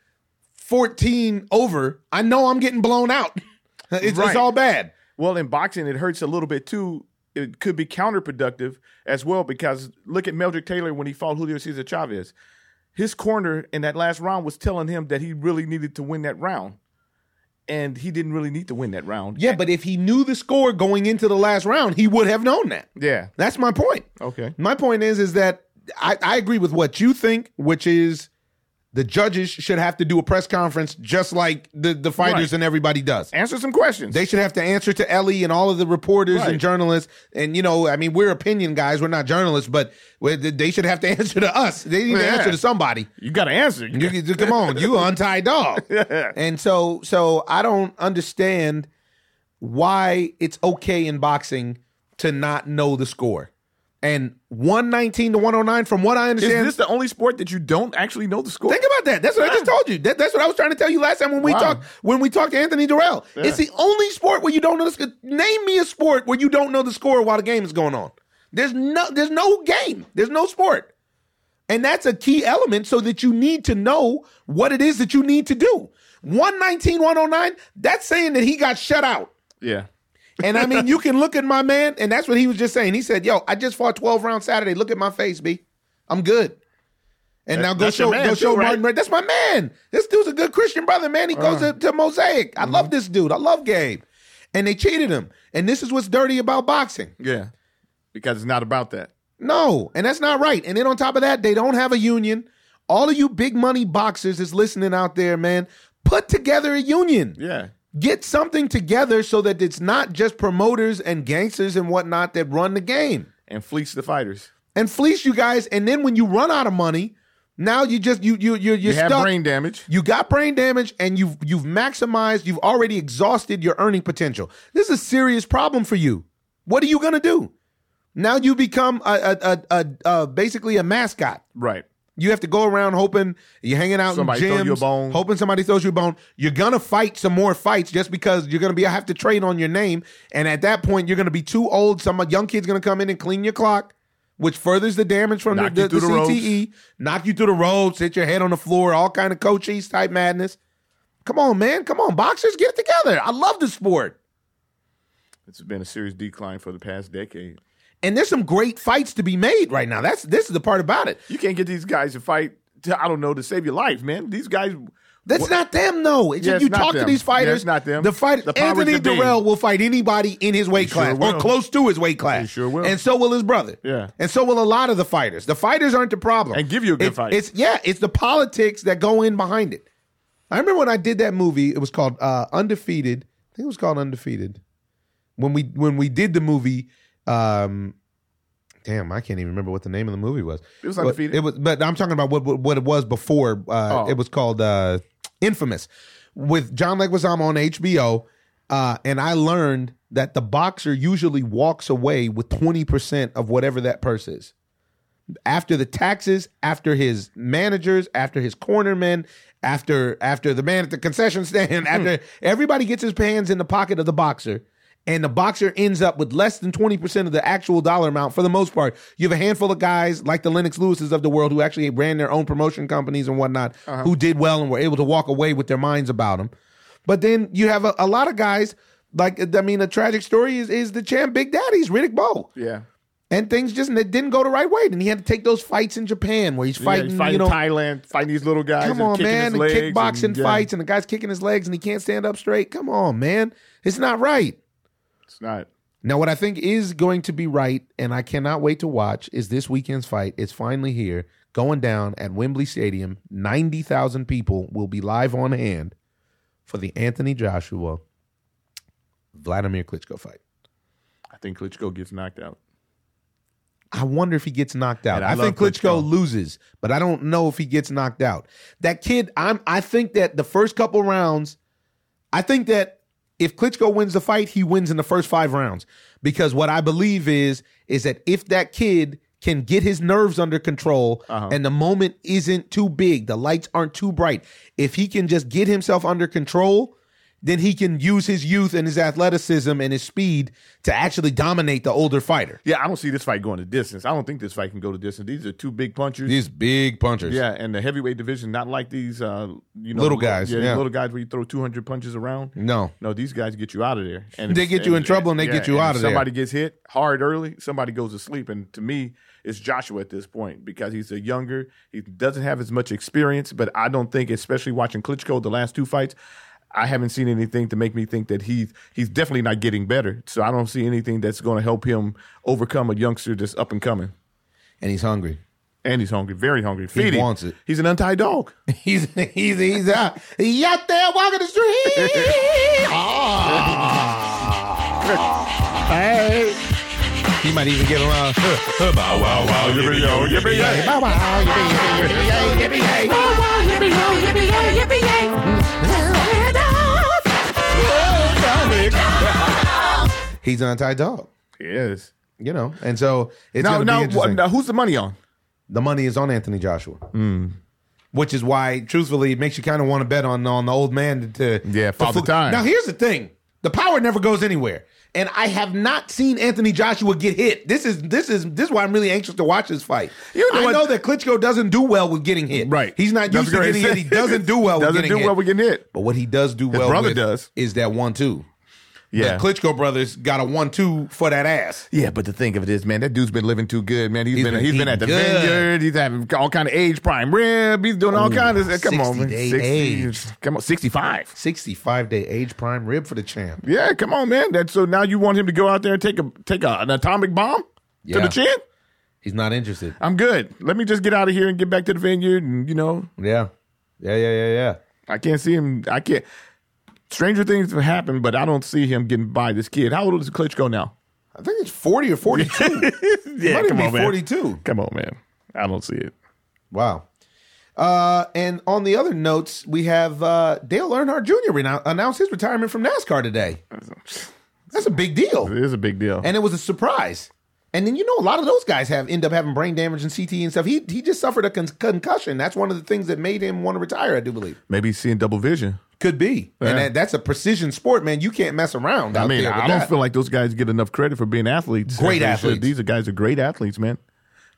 14 over, I know I'm getting blown out. It's, it's all bad.
Well, in boxing, it hurts a little bit too. It could be counterproductive as well because look at Meldrick Taylor when he fought Julio Cesar Chavez. His corner in that last round was telling him that he really needed to win that round. And he didn't really need to win that round.
Yeah, but if he knew the score going into the last round, he would have known that.
Yeah.
That's my point.
Okay.
My point is is that I, I agree with what you think, which is the judges should have to do a press conference just like the, the fighters
Right.
and everybody does.
Answer some questions.
They should have to answer to Ellie and all of the reporters
Right.
and journalists. And, you know, I mean, we're opinion guys. We're not journalists, but they should have to answer to us. They need to answer to somebody.
you got to answer.
You, come on, you untied dog. And so, so I don't understand why it's okay in boxing to not know the score. And 119 to 109, from what I understand.
Is this the only sport that you don't actually know the score?
Think about that. That's what I just told you. That, that's what I was trying to tell you last time when we
Wow.
talked when we talked to Anthony Dirrell. It's the only sport where you don't know the score. Name me a sport where you don't know the score while the game is going on. There's no there's no game. There's no sport. And that's a key element so that you need to know what it is that you need to do. 119 109, that's saying that he got shut out.
yeah.
And I mean, you can look at my man, and that's what he was just saying. He said, "Yo, I just fought twelve rounds Saturday. Look at my face, b. I'm good." And now go show, go
too,
show
right?
Martin. Red. That's my man. This dude's a good Christian brother, man. He goes
Uh-huh.
to, to Mosaic. I
Mm-hmm.
love this dude. I love Gabe. And they cheated him. And this is what's dirty about boxing.
Yeah. Because it's not about that.
No, and that's not right. And then on top of that, they don't have a union. All of you big money boxers is listening out there, man. Put together a union.
Yeah.
Get something together so that it's not just promoters and gangsters and whatnot that run the game
And fleece the fighters.
and fleece you guys. And then when you run out of money, now you just you you you're, you're
You have brain damage.
You got brain damage, and you've you've maximized. You've already exhausted your earning potential. This is a serious problem for you. What are you gonna do? Now you become a, a, a, a, a basically a mascot.
Right.
You have to go around hoping you're hanging out
Somebody
in gyms,
you a bone.
hoping somebody throws you a bone. You're gonna fight some more fights just because you're gonna be I have to trade on your name, and at that point you're gonna be too old. Some young kid's gonna come in and clean your clock, which furthers the damage from the,
Knock
the, the
the ropes.
CTE. Knock you through the ropes, hit your head on the floor, all kind of coaches type madness. Come on, man. Come on, boxers, get it together. I love the sport.
It's been a serious decline for the past decade.
And there's some great fights to be made right now. That's this is the part about it.
You can't get these guys to fight, to, I don't know, to save your life, man. These guys.
That's not them, though. It's
Yeah,
just you talk to these fighters.
Yeah, it's not them.
The fight
The
Anthony. Dirrell will fight anybody in his weight
He sure
class or close to his weight class.
He sure will.
And so will his brother.
Yeah.
And so will a lot of the fighters. The fighters aren't the problem.
And give you a good
It's-
fight.
It's yeah, it's the politics that go in behind it. I remember when I did that movie, it was called uh, Undefeated. I think it was called Undefeated. When we when we did the movie, um, damn, I can't even remember what the name of the movie was.
It was
But
Undefeated?
It was, but I'm talking about what what, what it was before. Uh,
Oh.
It was called uh, Infamous with John Leguizamo on HBO. Uh, and I learned that the boxer usually walks away with 20% of whatever that purse is after the taxes, after his managers, after his cornermen, after after the man at the concession stand, after everybody gets his hands in the pocket of the boxer, and the boxer ends up with less than 20% of the actual dollar amount for the most part. You have a handful of guys like the Lennox Lewises of the world who actually ran their own promotion companies and whatnot, uh-huh. who did well and were able to walk away with their minds about them. But then you have a, a lot of guys like I mean, a tragic story is is the champ Big Daddy's Riddick Bowe
Yeah.
and things just it didn't go the right way. And he had to take those fights in Japan where he's
Yeah,
fighting,
he's fighting
you know,
Thailand, fighting these little guys.
come on, man, kickboxing
and, yeah,
fights, and the guy's kicking his legs and he can't stand up straight. Come on, man, it's not right.
It's not.
Now, what I think is going to be right, and I cannot wait to watch, is this weekend's fight. It's finally here, going down at Wembley Stadium. Ninety thousand people will be live on hand for the Anthony Joshua Vladimir Klitschko fight.
I think Klitschko gets knocked out.
I wonder if he gets knocked out.
And I
I, think Klitschko,
Klitschko.
loses, but I don't know if he gets knocked out. That kid, I'm. I think that the first couple rounds, I think that if Klitschko wins the fight, he wins in the first five rounds. Because what I believe is is that if that kid can get his nerves under control
Uh-huh.
and the moment isn't too big, the lights aren't too bright, if he can just get himself under control, then he can use his youth and his athleticism and his speed to actually dominate the older fighter.
Yeah, I don't see this fight going to distance. I don't think this fight can go to distance. These are two big punchers.
These big punchers.
yeah, and the heavyweight division, not like these, uh, you know,
Little guys,
Yeah,
yeah.
little guys where you throw two hundred punches around.
No.
No, these guys get you out of there. And
They get you in trouble and they get you out
if
of there.
Somebody gets hit hard early. Somebody goes to sleep. And to me, it's Joshua at this point because he's a younger. He doesn't have as much experience. But I don't think, especially watching Klitschko the last two fights, I haven't seen anything to make me think that he's he's definitely not getting better. So I don't see anything that's going to help him overcome a youngster that's up and coming.
And he's hungry.
And he's hungry, very hungry. Feed him.
wants it.
He's an untied dog.
He's he's he's out he out there walking the street. Ah.
Hey.
He might even get around. Bow wow wow
yippee yo, yippee yay.
Bow wow yippee yay yippee yay yippee yay. He's an untied dog,
Yes.
you know, and so it's
Now, now, now, who's the money on?
the money is on Anthony Joshua,
Hmm.
which is why, truthfully, it makes you kind of want to bet on on the old man to
Yeah,
to
Father Time.
Now, here's the thing: the power never goes anywhere, and I have not seen Anthony Joshua get hit. This is this is this is why I'm really anxious to watch this fight.
You know
I
what-
know that Klitschko doesn't do well with getting hit.
Right.
He's not
That's
used to getting hit. He doesn't do well with
Doesn't
getting
do
hit.
well with getting hit.
But what he does do well
brother
with
does.
is that one two.
Yeah.
The Klitschko brothers got a one two for that ass.
Yeah, but the thing of it is, man, that dude's been living too good, man.
He's
been
been
he's been at the
good.
vineyard. He's having all kind of age prime rib. He's doing all
Ooh,
kinds of. Come on, man.
day
60
age.
Come on, sixty five.
65 day age prime rib for the champ.
Yeah, come on, man. That so now you want him to go out there and take a take a, an atomic bomb to the chin?
He's not interested.
I'm good. Let me just get out of here and get back to the vineyard. And you know,
Yeah. Yeah, yeah, yeah, yeah.
I can't see him. I can't. Stranger things have happened, but I don't see him getting by this kid. How old is Klitschko now?
I think it's 40 or 42.
Yeah, come
be
on, man.
42.
Come on, man. I don't see it.
Wow. Uh, and on the other notes, we have uh, Dale Earnhardt Jr. Rena- announced his retirement from NASCAR today. That's a big deal.
It is a big deal.
And it was a surprise. And then you know a lot of those guys have end up having brain damage and CTE and stuff. He he just suffered a con- concussion. That's one of the things that made him want to retire. I do believe
Maybe he's seeing double vision.
Could be, and that, that's a precision sport, man. You can't mess around.
I
out
mean, I don't
that.
feel like those guys get enough credit for being athletes.
Great
should.
athletes.
These are guys are great athletes, man.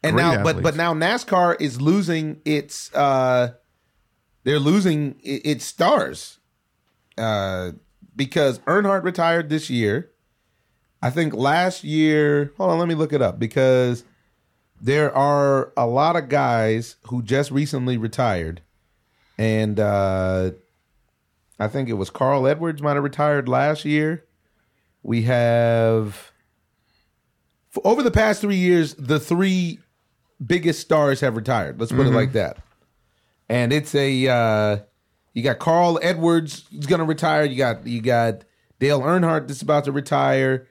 and
great
now, but
athletes.
but now NASCAR is losing its. uh They're losing its stars, uh, because Earnhardt retired this year. I think last year. Hold on, let me look it up because there are a lot of guys who just recently retired, and uh I think it was Carl Edwards might have retired last year. We have over the past three years, the three biggest stars have retired. Let's put it like that. And it's a uh, you got Carl Edwards is going to retire. You got you got Dale Earnhardt that's about to retire.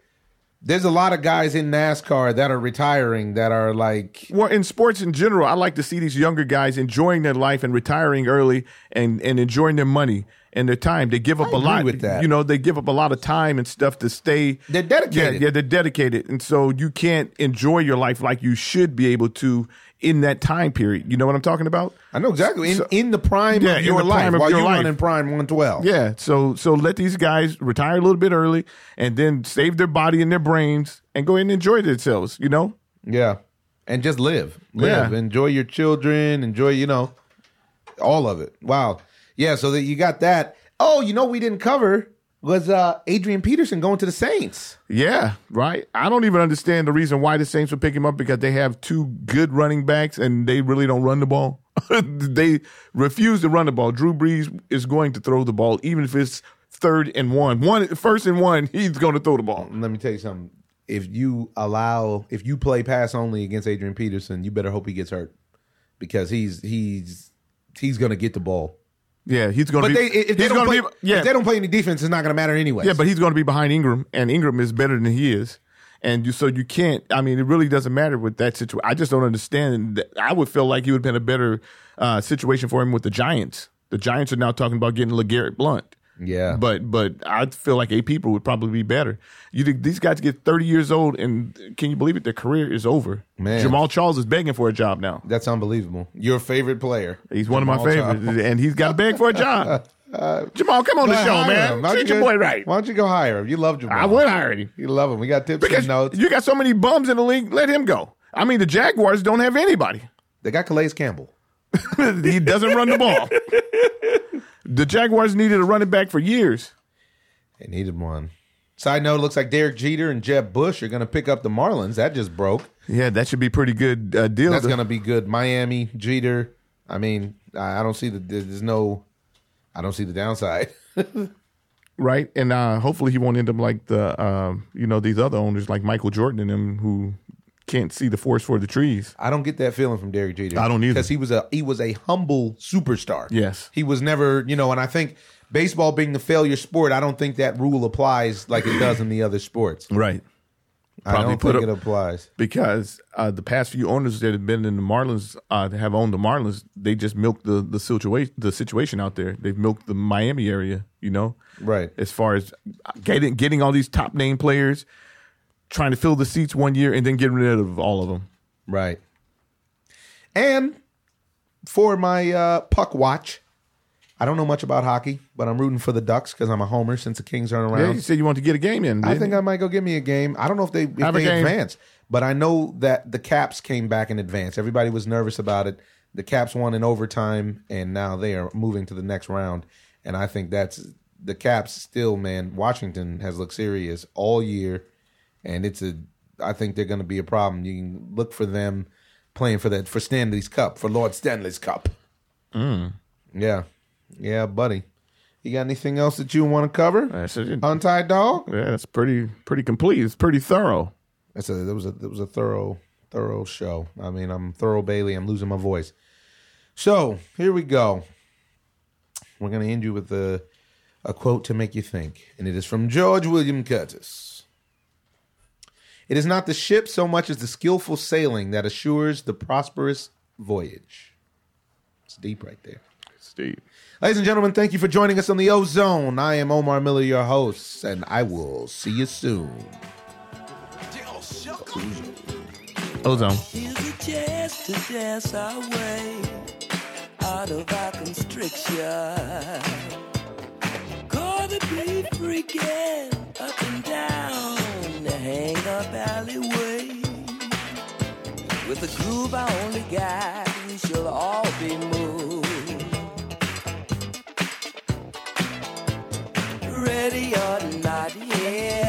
There's a lot of guys in NASCAR that are retiring that are like
Well, in sports in general, I like to see these younger guys enjoying their life and retiring early and, and enjoying their money and their time. They give up
I
a
agree
lot.
with that.
You know, they give up a lot of time and stuff to stay.
They're dedicated.
Yeah, yeah, they're dedicated. And so you can't enjoy your life like you should be able to in that time period. You know what I'm talking about?
I know exactly in,
So-
in the prime
Yeah,
of your life
prime of
while
your
you're running prime 112.
Yeah. So so let these guys retire a little bit early and then save their body and their brains and go ahead and enjoy themselves, you know?
Yeah. And just live. Live.
Yeah.
Enjoy your children. Enjoy, you know, all of it. Wow. Yeah, so that you got that. Oh, you know we didn't cover was uh Adrian Peterson going to the Saints.
Yeah, right. I don't even understand the reason why the Saints would pick him up because they have two good running backs and they really don't run the ball. they refuse to run the ball. Drew Brees is going to throw the ball, even if it's third and one. One first and one, he's going to throw the ball.
Let me tell you something. If you allow if you play pass only against Adrian Peterson, you better hope he gets hurt. Because he's he's he's gonna get the ball.
Yeah, he's going to
they if they don't play
be. Yeah,
if they don't play any defense, it's not gonna matter anyway.
yeah, but he's going to be behind Ingram, and Ingram is better than he is. And you, so you can't. I mean, it really doesn't matter with that situation. I just don't understand. I would feel like it would have been a better uh, situation for him with the Giants. The Giants are now talking about getting LeGarrette Blount.
Yeah.
But but I feel like eight people would probably be better. You think these guys get thirty years old and can you believe it? Their career is over.
Man.
Jamaal Charles is begging for a job now.
That's unbelievable. Your favorite player.
He's one of my favorites,
Charles.
and he's got to beg for a job. Uh, Jamaal, come on the show, man.
him. Why don't
Treat
you
your
go-
boy right.
Why don't you go hire him? You love Jamaal.
I would hire him
You love him. We got tips
because
and notes.
you got so many bums in the league. Let him go. I mean, the Jaguars don't have anybody.
They got Calais Campbell.
he doesn't run the ball. the Jaguars needed a running back for years.
They needed one. Side note: Looks like Derek Jeter and Jeb Bush are going to pick up the Marlins. That just broke.
Yeah, that should be pretty good uh, deal.
That's going to be good. Miami Jeter. I mean, I don't see the. There's no. I don't see the downside.
right? And uh, hopefully he won't end up like the um, you know these other owners like Michael Jordan and them who can't see the forest for the trees.
I don't get that feeling from Derek Jeter.
I don't either.
because he was a he was a humble superstar.
Yes.
he was never you know. And I think baseball being the failure sport, I don't think that rule applies like it does in the other sports.
Right.
I don't think
up-
it applies.
Because uh, the past few owners that have been in the Marlins uh, have owned the Marlins, they just milked the the situation the situation out there. They've milked the Miami area, you know,
Right.
as far as getting getting all these top name players, trying to fill the seats one year and then getting rid of all of them.
Right. And for my uh, puck watch, I don't know much about hockey, but I'm rooting for the Ducks because I'm a homer since the Kings aren't around.
Yeah, you said you want to get a game in.
I think
you?
I might go get me a game. I don't know if they if
Have
they advance, but I know that the Caps came back in advance. Everybody was nervous about it. The Caps won in overtime, and now they are moving to the next round. And I think that's the Caps still, man. Washington has looked serious all year, and it's a. I think they're going to be a problem. You can look for them playing for that for Stanley's Cup for Lord Stanley's Cup.
Mm.
Yeah, yeah, buddy. You got anything else that you want to cover? Untied dog.
Yeah, that's pretty pretty complete. It's pretty thorough.
That's a that was a that was a thorough thorough show. I mean, I'm thorough Bailey. I'm losing my voice. So here we go. We're gonna end you with a a quote to make you think, and it is from George William Curtis. It is not the ship so much as the skillful sailing that assures the prosperous voyage. It's deep right there.
It's deep.
Ladies and gentlemen, thank you for joining us on the Ozone. I am Omar Miller, your host, and I will see you soon.
Ozone.
Here's a chance to dance our way out of our constriction. Gonna be freaking up and down the hang up alleyway with a groove I only got. We shall all be moved. Ready or not, yeah.